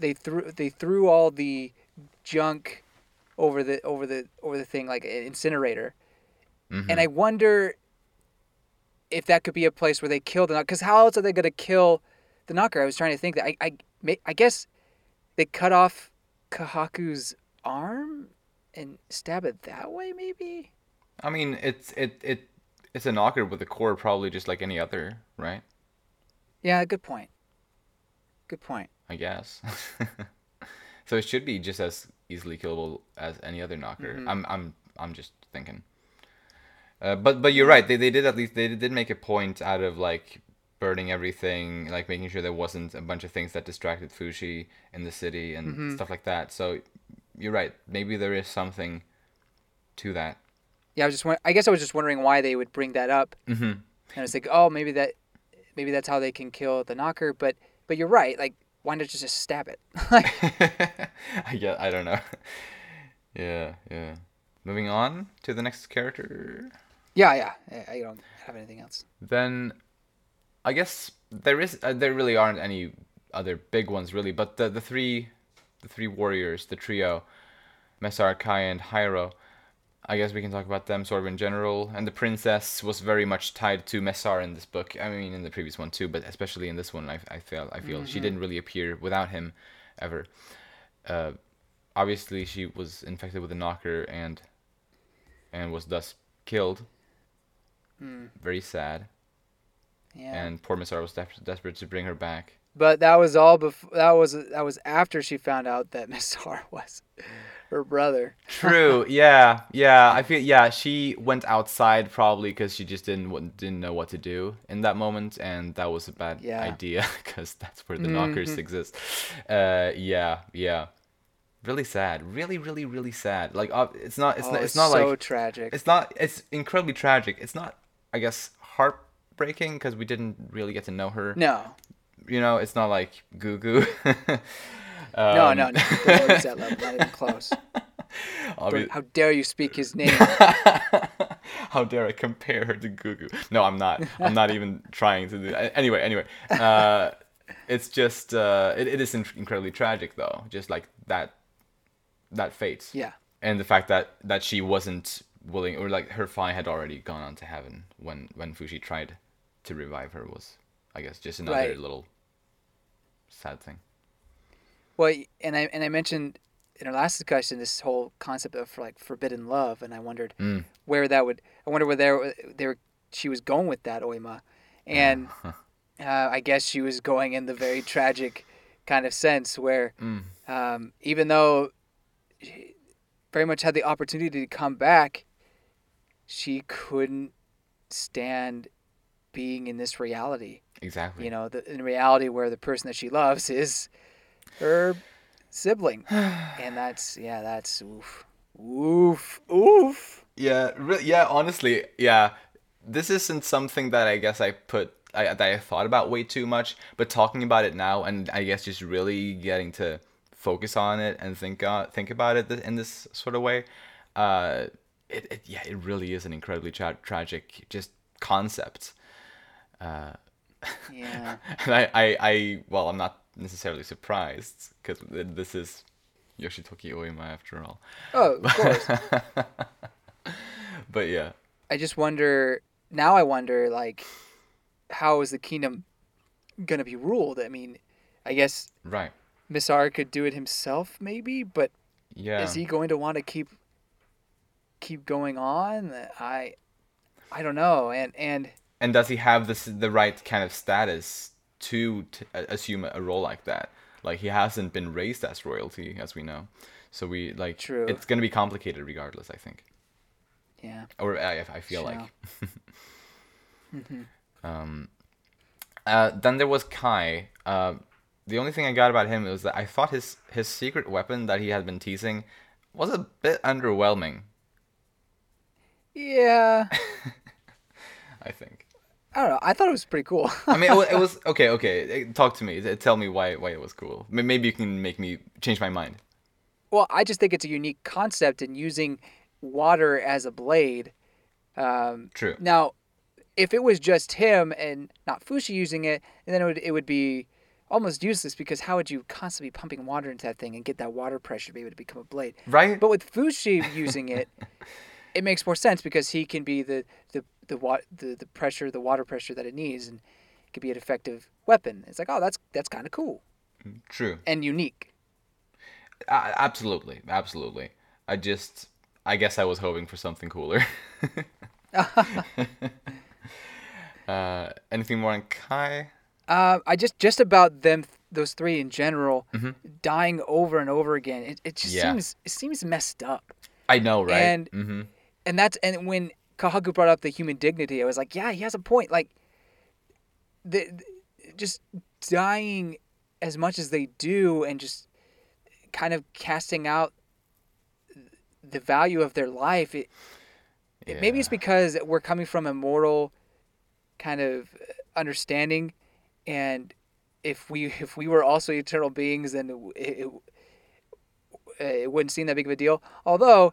S2: they threw they threw all the junk over the over the over the thing like an incinerator,
S1: Mhm.
S2: and I wonder if that could be a place where they kill the knocker. Because how else are they going to kill the knocker? I was trying to think that I I, I guess they cut off Kahaku's arm and stab it that way, maybe.
S1: I mean, it's it it it's a knocker with a core, probably just like any other, right?
S2: Yeah, good point. Good point.
S1: I guess. so it should be just as easily killable as any other knocker.
S2: Mhm.
S1: I'm I'm I'm just thinking. Uh, but but you're right. They they did at least they did make a point out of like burning everything, like making sure there wasn't a bunch of things that distracted Fushi in the city and
S2: Mhm.
S1: stuff like that. So you're right. Maybe there is something to that.
S2: Yeah, I was just I guess I was just wondering why they would bring that up,
S1: Mm-hmm.
S2: and I was like, oh, maybe that maybe that's how they can kill the knocker. But but you're right. Like, why not just stab it? like,
S1: I get. I don't know. yeah, yeah. Moving on to the next character.
S2: yeah, yeah. I, I don't have anything else.
S1: Then, I guess there is. Uh, there really aren't any other big ones really, but the the three, the three warriors, the trio, Messar, Kai, and Hairo. I guess we can talk about them sort of in general. And the princess was very much tied to Messar in this book. I mean, in the previous one too, but especially in this one, I, I feel I feel she
S2: Mhm.
S1: didn't really appear without him, ever. Uh, obviously, she was infected with a knocker and and was thus killed.
S2: Hmm.
S1: Very sad.
S2: Yeah.
S1: And poor Messar was des- desperate to bring her back.
S2: But that was all before. That was that was after she found out that Messar was her brother.
S1: True. yeah. Yeah. I feel. Yeah. She went outside probably because she just didn't didn't know what to do in that moment, and that was a bad
S2: Yeah.
S1: idea because that's where the knockers
S2: Mhm.
S1: exist. Uh. Yeah. Yeah. Really sad. Really. Really. Really sad. Like. Uh, it's not. It's
S2: oh,
S1: not. It's not like
S2: so
S1: like.
S2: tragic.
S1: It's not. It's incredibly tragic. It's not. I guess heartbreaking because we didn't really get to know her.
S2: No,
S1: You know. It's not like Gugu.
S2: no,
S1: Um,
S2: no, no. Don't reach that level. Not even close.
S1: obvi-
S2: How dare you speak his name?
S1: How dare I compare her to Gugu? No, I'm not. I'm not even trying to do that. Anyway, anyway, uh, it's just uh, it, it is incredibly tragic though. Just like that, that fate,
S2: Yeah.
S1: and the fact that that she wasn't willing, or like her Fi had already gone on to heaven when when Fushi tried to revive her was, I guess, just another
S2: Right.
S1: little sad thing.
S2: Well, and I and I mentioned in our last discussion this whole concept of like forbidden love, and I wondered
S1: Mm.
S2: where that would. I wonder where there there she was going with that Oima, and uh, I guess she was going in the very tragic kind of sense where
S1: Mm.
S2: um, even though she very much had the opportunity to come back, she couldn't stand being in this reality.
S1: Exactly.
S2: You know, the, in reality where the person that she loves is her sibling, and that's yeah, that's oof, oof, oof.
S1: Yeah, re- yeah. Honestly, yeah. This isn't something that I guess I put I, that I thought about way too much. But talking about it now, and I guess just really getting to focus on it and think uh, think about it in this sort of way, uh, it, it yeah, it really is an incredibly tra- tragic just concept. Uh,
S2: Yeah,
S1: and I, I, I, well, I'm not necessarily surprised because this is Yoshitoki Oima after all.
S2: oh, of course.
S1: But yeah.
S2: I just wonder now. I wonder like, how is the kingdom gonna be ruled? I mean, I guess
S1: Right.
S2: Messar could do it himself, maybe, but
S1: Yeah.
S2: is he going to want to keep keep going on? I I don't know. And and
S1: And does he have this the right kind of status to t- assume a role like that? Like he hasn't been raised as royalty, as we know. So we like
S2: True.
S1: it's gonna be complicated regardless. I think,
S2: yeah.
S1: or I, I feel
S2: Sure.
S1: like.
S2: Mhm.
S1: Um, uh, then there was Kai. Uh, the only thing I got about him was that I thought his his secret weapon that he had been teasing was a bit underwhelming.
S2: Yeah.
S1: I think.
S2: I don't know. I thought it was pretty cool.
S1: I mean, it was, it was okay. Okay, talk to me. Tell me why why it was cool. Maybe you can make me change my mind.
S2: Well, I just think it's a unique concept in using water as a blade. Um,
S1: True.
S2: now, if it was just him and not Fushi using it, then it would it would be almost useless because how would you constantly be pumping water into that thing and get that water pressure to be able to become a blade?
S1: Right.
S2: But with Fushi using it, it makes more sense because he can be the, the, the wa- the the pressure, the water pressure that it needs, and it could be an effective weapon. It's like, oh, that's that's kind of cool
S1: True.
S2: and unique.
S1: Uh, absolutely, absolutely. I just, I guess I was hoping for something cooler. uh, anything more on Kai?
S2: Uh, I just just about them those three in general
S1: Mm-hmm.
S2: dying over and over again. It, it just
S1: Yeah.
S2: seems it seems messed up.
S1: I know, right?
S2: And-
S1: hmm
S2: And that's and when Kahaku brought up the human dignity, I was like, yeah, he has a point. Like the, the just dying as much as they do and just kind of casting out the value of their life. It, it- maybe it's because we're coming from a moral kind of understanding and if we if we were also eternal beings then it, it, it wouldn't seem that big of a deal although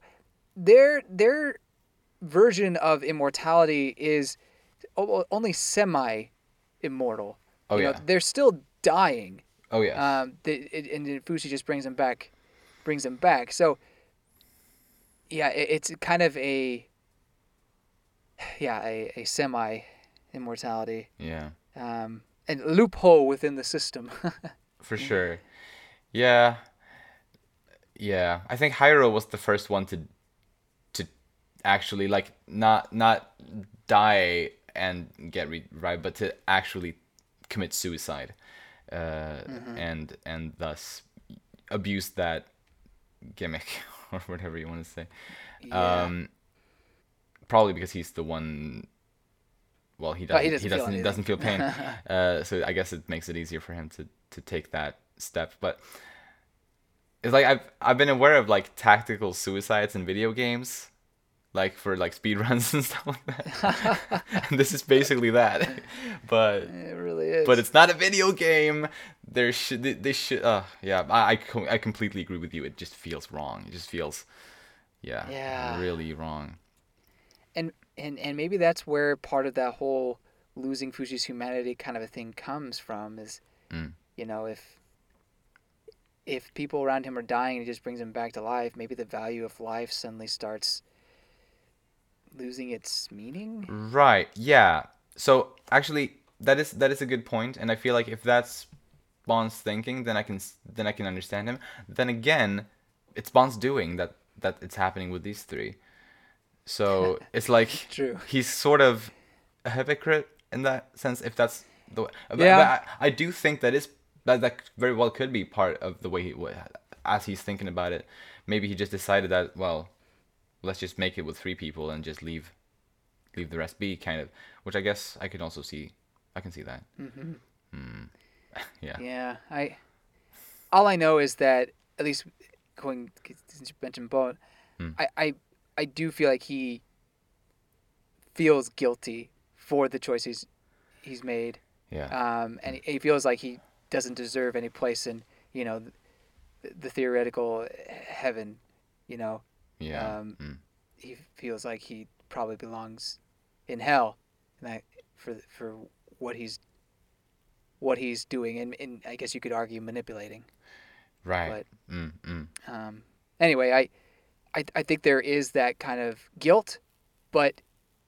S2: their their version of immortality is only semi immortal
S1: Oh
S2: you know,
S1: yeah.
S2: they're still dying
S1: Oh yeah.
S2: um, the, it, and then Fushi just brings them back, brings them back. So, yeah, it, it's kind of a, yeah, a, a semi immortality,
S1: yeah.
S2: um, and loophole within the system.
S1: For sure. Yeah. Yeah. I think Hairo was the first one to actually like not not die and get re- right, but to actually commit suicide. Uh, and and thus abuse that gimmick or whatever you want to say.
S2: Yeah.
S1: Um probably because he's the one well he doesn't
S2: he
S1: he
S2: doesn't feel
S1: doesn't, he doesn't feel pain uh, so I guess it makes it easier for him to to take that step. But it's like I've I've been aware of like tactical suicides in video games, like for like speed runs and stuff like that. and this is basically that, but
S2: it really is.
S1: but it's not a video game. There should they, should uh yeah I I, co- I completely agree with you. It just feels wrong. It just feels yeah
S2: Yeah.
S1: really wrong.
S2: and and and maybe that's where part of that whole losing Fushi's humanity kind of a thing comes from is
S1: Mm.
S2: you know if if people around him are dying and he just brings them back to life maybe the value of life suddenly starts losing its meaning
S1: Right. Yeah. So actually, that is that is a good point, and I feel like if that's Bon's thinking, then I can then I can understand him. Then again, it's Bon's doing that that it's happening with these three. So it's like
S2: True.
S1: he's sort of a hypocrite in that sense. If that's the way,
S2: Yeah.
S1: but I, I do think that is that that very well could be part of the way he as he's thinking about it. Maybe he just decided that well, let's just make it with three people and just leave leave the rest be kind of which i guess i can also see i can see that.
S2: Hmm.
S1: Mm. yeah.
S2: Yeah i all i know is that at least going since you mentioned Bon,
S1: Hmm.
S2: I, I i do feel like he feels guilty for the choices he's made.
S1: Yeah.
S2: Um, and he feels like he doesn't deserve any place in you know the, the theoretical heaven you know
S1: yeah.
S2: Um,
S1: mm.
S2: he feels like he probably belongs in hell and that for for what he's what he's doing and, and I guess you could argue manipulating.
S1: Right. Mm, mm.
S2: um, anyway I, I I think there is that kind of guilt but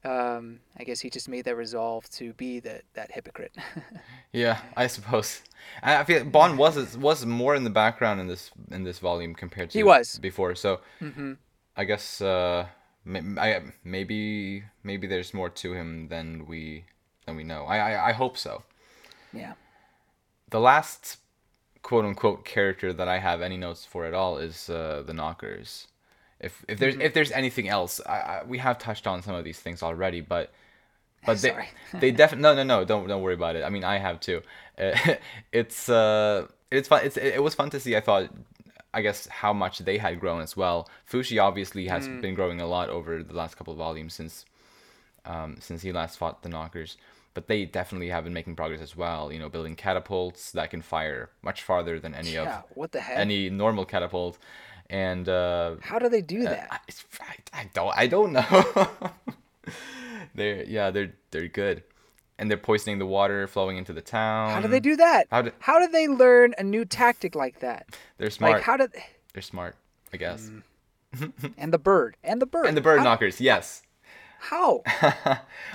S2: um, I guess he just made that resolve to be that that hypocrite.
S1: Yeah i suppose. I feel Bon was was more in the background in this in this volume compared to
S2: He was.
S1: before so
S2: hmm
S1: i guess uh I, maybe maybe there's more to him than we than we know i i, I hope so
S2: yeah
S1: the last quote unquote character that I have any notes for at all is uh, the knockers. If if there's if there's anything else, I, I, we have touched on some of these things already, but but they
S2: Sorry.
S1: they definitely no no no don't don't worry about it. I mean I have too. Uh, it's uh it's fun. It's it was fun to see. I thought. I guess how much they had grown as well. Fushi obviously has been growing a lot over the last couple of volumes since um, since he last fought the knockers. But they definitely have been making progress as well. You know, building catapults that can fire much farther than any
S2: yeah
S1: of
S2: what the heck
S1: any normal catapult. And uh,
S2: how do they do
S1: uh,
S2: that
S1: I, I, I don't I don't know. they're yeah they're they're good, and they're poisoning the water flowing into the town.
S2: how do they do that
S1: How do
S2: how did they learn a new tactic like that
S1: they're smart?
S2: like how did
S1: they're smart, I guess. Mm.
S2: and the bird and the bird
S1: And the bird
S2: How-
S1: knockers, yes.
S2: How?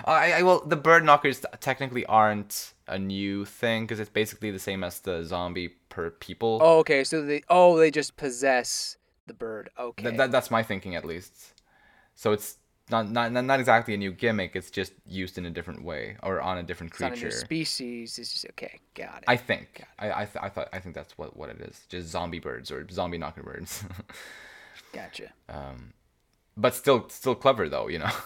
S1: I, I well, the bird knockers technically aren't a new thing because it's basically the same as the zombie per people.
S2: Oh, okay. So they oh they just possess the bird. Okay.
S1: Th- that, that's my thinking at least. So it's not, not not exactly a new gimmick. It's just used in a different way or on a different
S2: it's not a
S1: creature.
S2: new species. It's just okay. Got it.
S1: I think. I I, th- I thought I think that's what what it is. Just zombie birds or zombie knocker birds.
S2: gotcha.
S1: Um, but still still clever though, you know.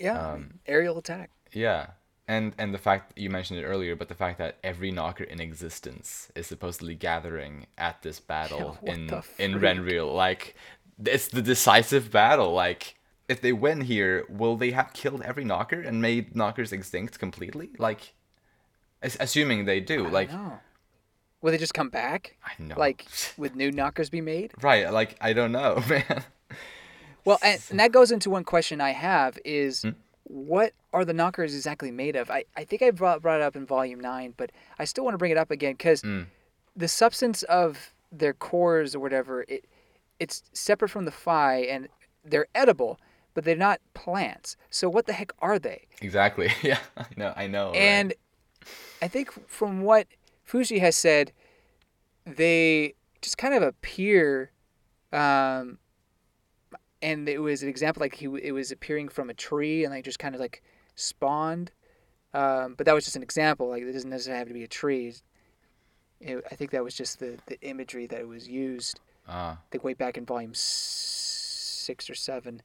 S2: Yeah.
S1: Um,
S2: aerial attack.
S1: Yeah. And and the fact you mentioned it earlier, but the fact that every knocker in existence is supposedly gathering at this battle in in? Renril, like it's the decisive battle. Like if they win here, will they have killed every knocker and made knockers extinct completely? Like as- assuming they do, like
S2: No. Will they just come back?
S1: I know.
S2: Like, would new knockers be made?
S1: right, like I don't know, man.
S2: Well, and, and that goes into one question I have is
S1: Hmm?
S2: what are the knockers exactly made of? I, I think I brought, brought it up in volume 9, but I still want to bring it up again because
S1: Hmm.
S2: the substance of their cores or whatever, it it's separate from the phi and they're edible, but they're not plants. So what the heck are they?
S1: Exactly. Yeah, I know. I know. right?
S2: And I think from what Fushi has said, they just kind of appear, um, and it was an example like he it was appearing from a tree and like just kind of like spawned, um, but that was just an example. Like it doesn't necessarily have to be a tree. It, I think that was just the the imagery that was used.
S1: Ah.
S2: I think way back in volume six or seven.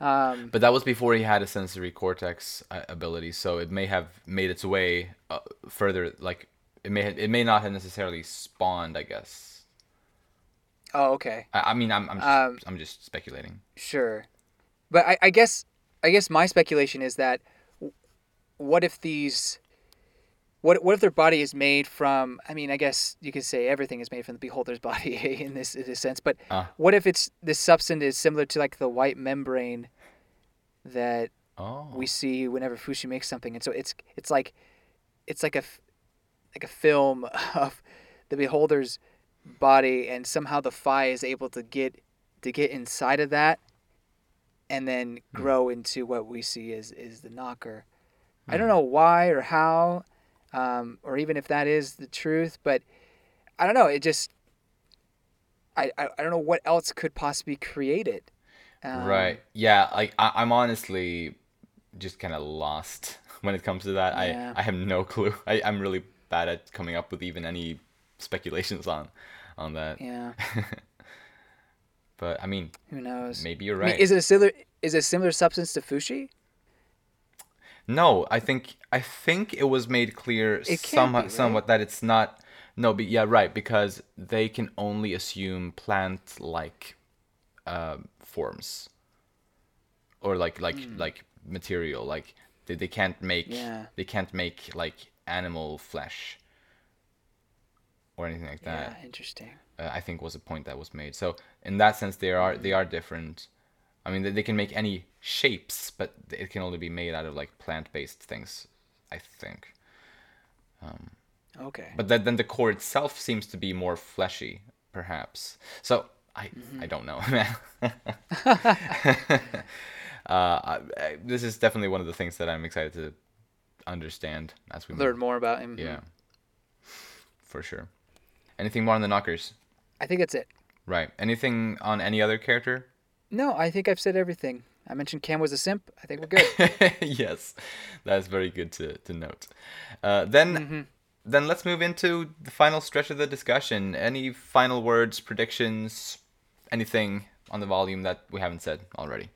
S2: Um,
S1: But that was before he had a sensory cortex uh, ability, so it may have made its way uh, further. Like it may have, it may not have necessarily spawned. I guess.
S2: oh, okay.
S1: I, I mean, I'm I'm just,
S2: Um,
S1: I'm just speculating.
S2: Sure, but I, I guess I guess my speculation is that what if these what what if their body is made from? I mean, I guess you could say everything is made from the beholder's body in this in this sense. But
S1: Ah.
S2: what if it's this substance is similar to like the white membrane that
S1: Oh.
S2: we see whenever Fushi makes something, and so it's it's like it's like a like a film of the beholder's body, and somehow the Phi is able to get to get inside of that, and then grow into what we see as is the knocker. I don't know why or how, um, or even if that is the truth, but I don't know. It just I I, I don't know what else could possibly create it. Um,
S1: right. Yeah. Like I, I'm honestly just kind of lost when it comes to that.
S2: Yeah.
S1: I I have no clue. I I'm really bad at coming up with even any speculations on on that.
S2: Yeah.
S1: But I mean,
S2: Who knows?
S1: maybe you're
S2: I mean,
S1: right.
S2: is it a similar is it a similar substance to Fushi?
S1: No, I think I think it was made clear somewhat
S2: right?
S1: somewhat that it's not. No, but yeah, right, because they can only assume plant-like uh, forms, or like like like material. Like they, they can't make.
S2: Yeah.
S1: they can't make like animal flesh or anything like that.
S2: Yeah, interesting.
S1: uh, I think was a point that was made. So in that sense, they are they are different. I mean, they, can make any shapes, but it can only be made out of like plant-based things. I think.
S2: Um, okay.
S1: But then, then the core itself seems to be more fleshy, perhaps. So I mm-hmm. I don't know, man. uh, I, I, this is definitely one of the things that I'm excited to understand as we move.
S2: Learn more about him.
S1: Yeah, for sure. Anything more on the knockers?
S2: I think that's it.
S1: Right. Anything on any other character?
S2: No, I think I've said everything. I mentioned Cam was a simp. I think we're good.
S1: yes, that's very good to, to note. Uh, then
S2: Mm-hmm.
S1: then let's move into the final stretch of the discussion. Any final words, predictions, anything on the volume that we haven't said already?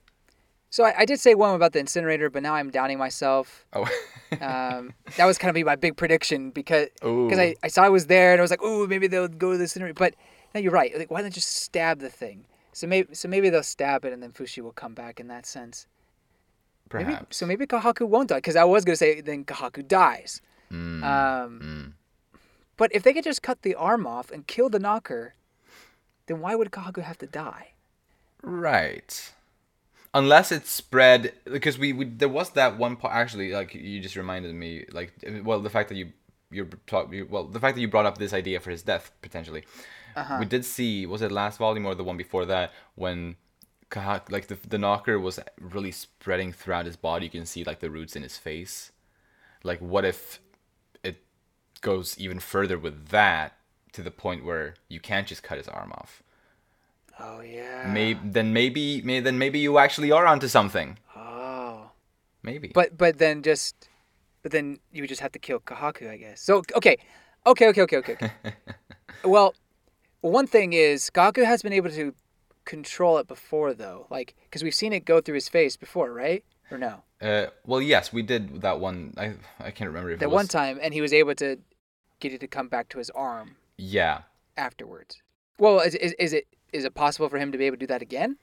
S2: so I, I did say one about the incinerator, but now I'm doubting myself.
S1: Oh,
S2: Um, that was kind of be my big prediction because because I, I saw it was there and I was like, ooh, maybe they'll go to the incinerator. But no, you're right. Like, why don't they just stab the thing? So maybe so maybe they'll stab it and then Fushi will come back in that sense. Maybe,
S1: perhaps.
S2: so maybe Kahaku won't die because I was gonna say then Kahaku dies.
S1: Mm,
S2: Um,
S1: mm.
S2: But if they could just cut the arm off and kill the knocker, then why would Kahaku have to die?
S1: Right. Unless it's spread, because we, we there was that one part actually. Like you just reminded me, like well, the fact that you you talk you, well, the fact that you brought up this idea for his death potentially.
S2: Uh-huh.
S1: We did see was it last volume or the one before that when Kaha- like the the knocker was really spreading throughout his body. You can see like the roots in his face. Like, what if it goes even further with that to the point where you can't just cut his arm off?
S2: Oh yeah.
S1: Maybe then maybe, may then maybe you actually are onto something.
S2: Oh.
S1: Maybe.
S2: But but then just but then you would just have to kill Kahaku, I guess. So okay. Okay, okay, okay, okay. okay. well, one thing is Kahaku has been able to control it before though. Like cuz we've seen it go through his face before, right? Or no?
S1: uh, well, yes, we did that one. I I can't remember if
S2: That
S1: it was.
S2: one time and he was able to get it to come back to his arm
S1: Yeah,
S2: afterwards. Well, is, is, is it is it possible for him to be able to do that again?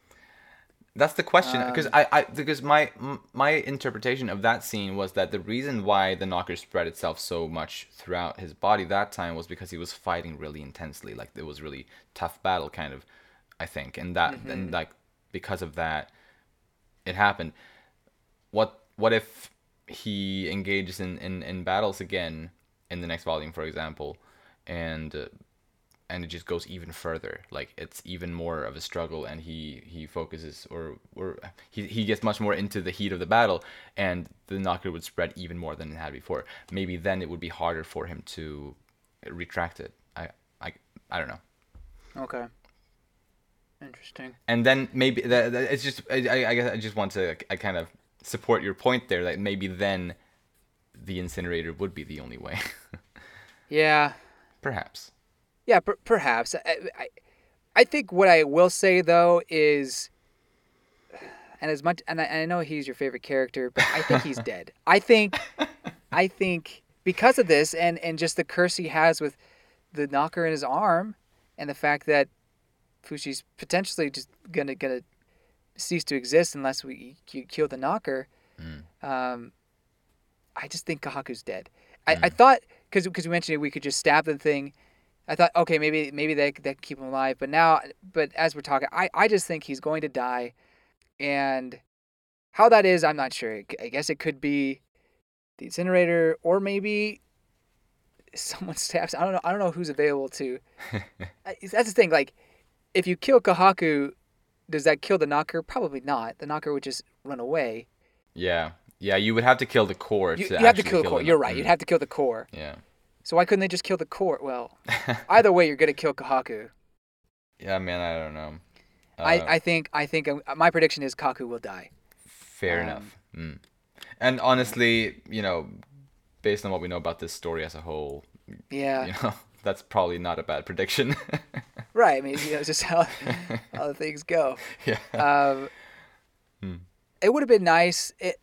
S1: That's the question because
S2: Um,
S1: I, I because my my interpretation of that scene was that the reason why the knocker spread itself so much throughout his body that time was because he was fighting really intensely. Like it was really tough battle kind of I think. And that
S2: Mm-hmm.
S1: and like because of that it happened. What what if he engages in, in, in battles again in the next volume for example and uh, and it just goes even further like it's even more of a struggle and he he focuses or or he, he gets much more into the heat of the battle and the knocker would spread even more than it had before maybe then it would be harder for him to retract it i i, I don't know
S2: Okay. Interesting.
S1: and then maybe that, that- it's just I, I- I guess I just want to I kind of support your point there that maybe then the incinerator would be the only way
S2: Yeah.
S1: perhaps
S2: Yeah, per- perhaps. I, I, I think what I will say though is, and as much, and I, I know he's your favorite character, but I think he's dead. I think, I think because of this, and and just the curse he has with the knocker in his arm, and the fact that Fushi's potentially just gonna gonna cease to exist unless we you kill the knocker. Um, I just think Kahaku's dead. I, I thought because because we mentioned it, we could just stab the thing. I thought okay maybe maybe that that keep him alive, but now but as we're talking, I I just think he's going to die, and how that is I'm not sure. I guess it could be the incinerator or maybe someone stabs. I don't know. I don't know who's available to. That's the thing. Like if you kill Kahaku, does that kill the knocker? Probably not. The knocker would just run away.
S1: yeah yeah you would have to kill the core
S2: You, you have to
S1: actually
S2: kill the core. You're right. You'd
S1: Mm,
S2: have to kill the core.
S1: yeah
S2: So why couldn't they just kill the court? Well, either way, you're gonna kill Kahaku.
S1: yeah man I don't know Uh,
S2: I, I think I think uh, my prediction is Kaku will die.
S1: Fair
S2: Um,
S1: enough. Mm. And honestly, you know, based on what we know about this story as a whole,
S2: Yeah,
S1: you know, that's probably not a bad prediction.
S2: right. I mean, you know, it's just how how the things go.
S1: yeah.
S2: Um,
S1: Hmm.
S2: It would have been nice. It.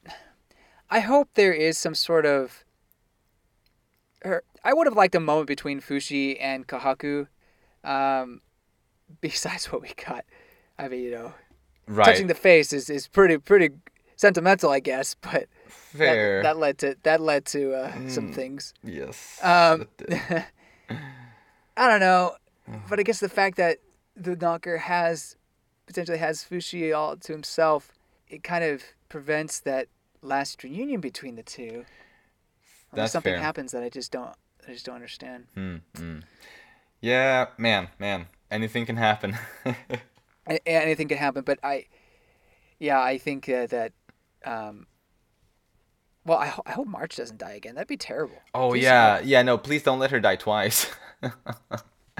S2: I hope there is some sort of. Or I would have liked a moment between Fushi and Kahaku. Um, besides what we got, I mean, you know,
S1: right.
S2: touching the face is, is pretty pretty sentimental, I guess. But that,
S1: Fair.
S2: that led to that led to uh, some
S1: Mm.
S2: things.
S1: yes.
S2: Um. I don't know, but I guess the fact that the knocker has potentially has Fushi all to himself, it kind of prevents that last reunion between the two. Unless
S1: That's
S2: something
S1: fair.
S2: happens that I just don't, I just don't understand.
S1: Mm, mm. Yeah, man, man. Anything can happen.
S2: Anything can happen, but I, yeah, I think uh, that, um, well, I, ho- I hope March doesn't die again. That'd be terrible.
S1: oh
S2: Please
S1: yeah, yeah. No, please don't let her die twice.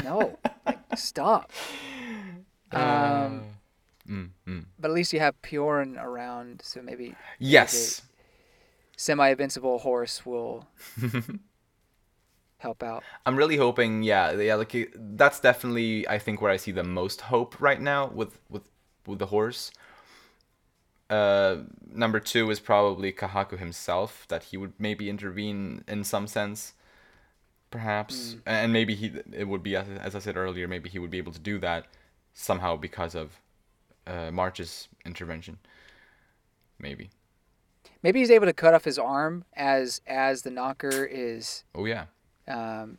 S2: No, like, stop. Um,
S1: mm, mm.
S2: but at least you have Pioran around, so maybe
S1: Yes.
S2: semi-invincible horse will help out.
S1: I'm really hoping, yeah, yeah, like that's definitely I think where I see the most hope right now with with with the horse. Uh, number two is probably Kahaku himself that he would maybe intervene in some sense, perhaps, and maybe he it would be as, as I said earlier, maybe he would be able to do that somehow because of uh, March's intervention. Maybe.
S2: Maybe he's able to cut off his arm as as the knocker is
S1: Oh yeah.
S2: Um,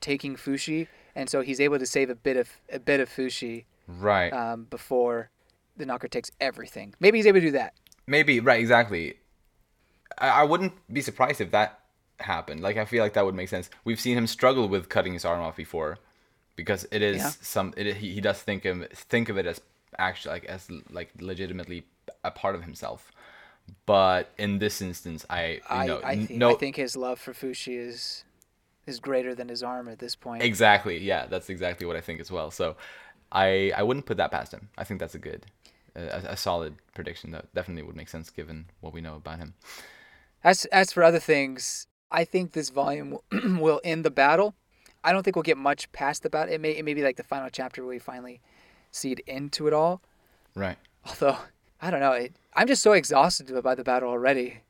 S2: taking Fushi, and so he's able to save a bit of a bit of Fushi
S1: Right.
S2: um, before the knocker takes everything. Maybe he's able to do that.
S1: Maybe right, exactly. I, I wouldn't be surprised if that happened. Like I feel like that would make sense. We've seen him struggle with cutting his arm off before, because it is
S2: Yeah.
S1: some. It he, he does think of think of it as actually like as like legitimately a part of himself. But in this instance, I you
S2: I,
S1: know
S2: I, think,
S1: no
S2: I think his love for Fushi is is greater than his arm at this point.
S1: exactly yeah that's exactly what I think as well. So I I wouldn't put that past him. I think that's a good a, a solid prediction that definitely would make sense given what we know about him.
S2: As as for other things, I think this volume will, will end the battle. I don't think we'll get much past the battle. It may it may be like the final chapter where we finally see it into it all.
S1: Right.
S2: Although I don't know, it, I'm just so exhausted by the battle already.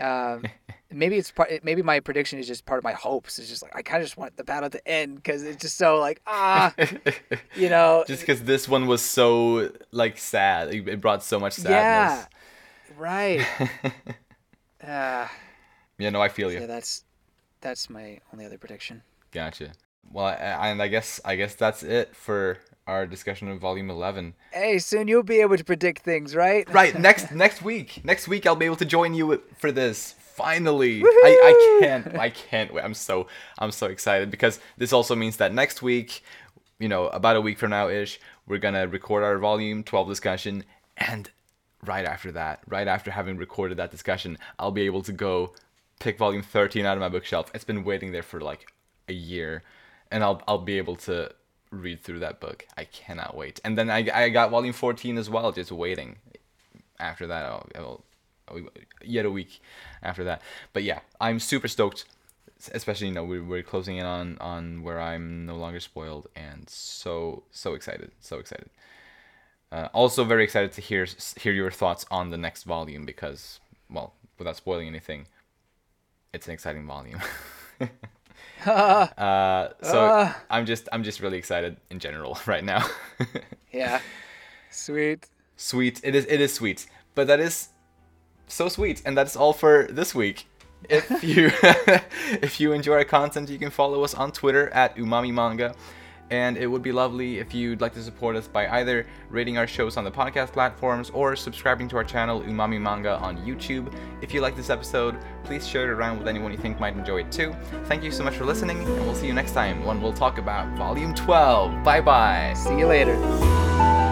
S2: Um, maybe it's part. Maybe my prediction is just part of my hopes. It's just like I kind of just want the battle to end because it's just so like ah, you know.
S1: Just because this one was so like sad, it brought so much sadness.
S2: yeah, right. uh,
S1: Yeah, no, I feel you.
S2: yeah, that's that's my only other prediction.
S1: Gotcha. Well, and I guess I guess that's it for our discussion of volume eleven.
S2: Hey, soon you'll be able to predict things, right?
S1: Right next next week. Next week I'll be able to join you for this. Finally, I, I can't I can't wait. I'm so I'm so excited because this also means that next week, you know, about a week from now ish, we're gonna record our volume twelve discussion, and right after that, right after having recorded that discussion, I'll be able to go pick volume thirteen out of my bookshelf. It's been waiting there for like a year, and I'll I'll be able to read through that book. I cannot wait. And then I I got volume fourteen as well, just waiting after that I'll, I'll, I'll- yet a week after that but yeah i'm super stoked especially you know we're, we're closing in on on where i'm no longer spoiled and so so excited so excited uh, also very excited to hear hear your thoughts on the next volume because well without spoiling anything it's an exciting volume uh, so
S2: Ah.
S1: i'm just i'm just really excited in general right now
S2: Yeah. Sweet.
S1: sweet it is it is sweet but that is so sweet and that's all for this week if you if you enjoy our content you can follow us on twitter at umami manga and it would be lovely if you'd like to support us by either rating our shows on the podcast platforms or subscribing to our channel umami manga on youtube. If you like this episode please share it around with anyone you think might enjoy it too. Thank you so much for listening and we'll see you next time when we'll talk about volume 12 bye bye
S2: See you later.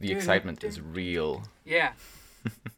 S1: The excitement is real.
S2: Yeah.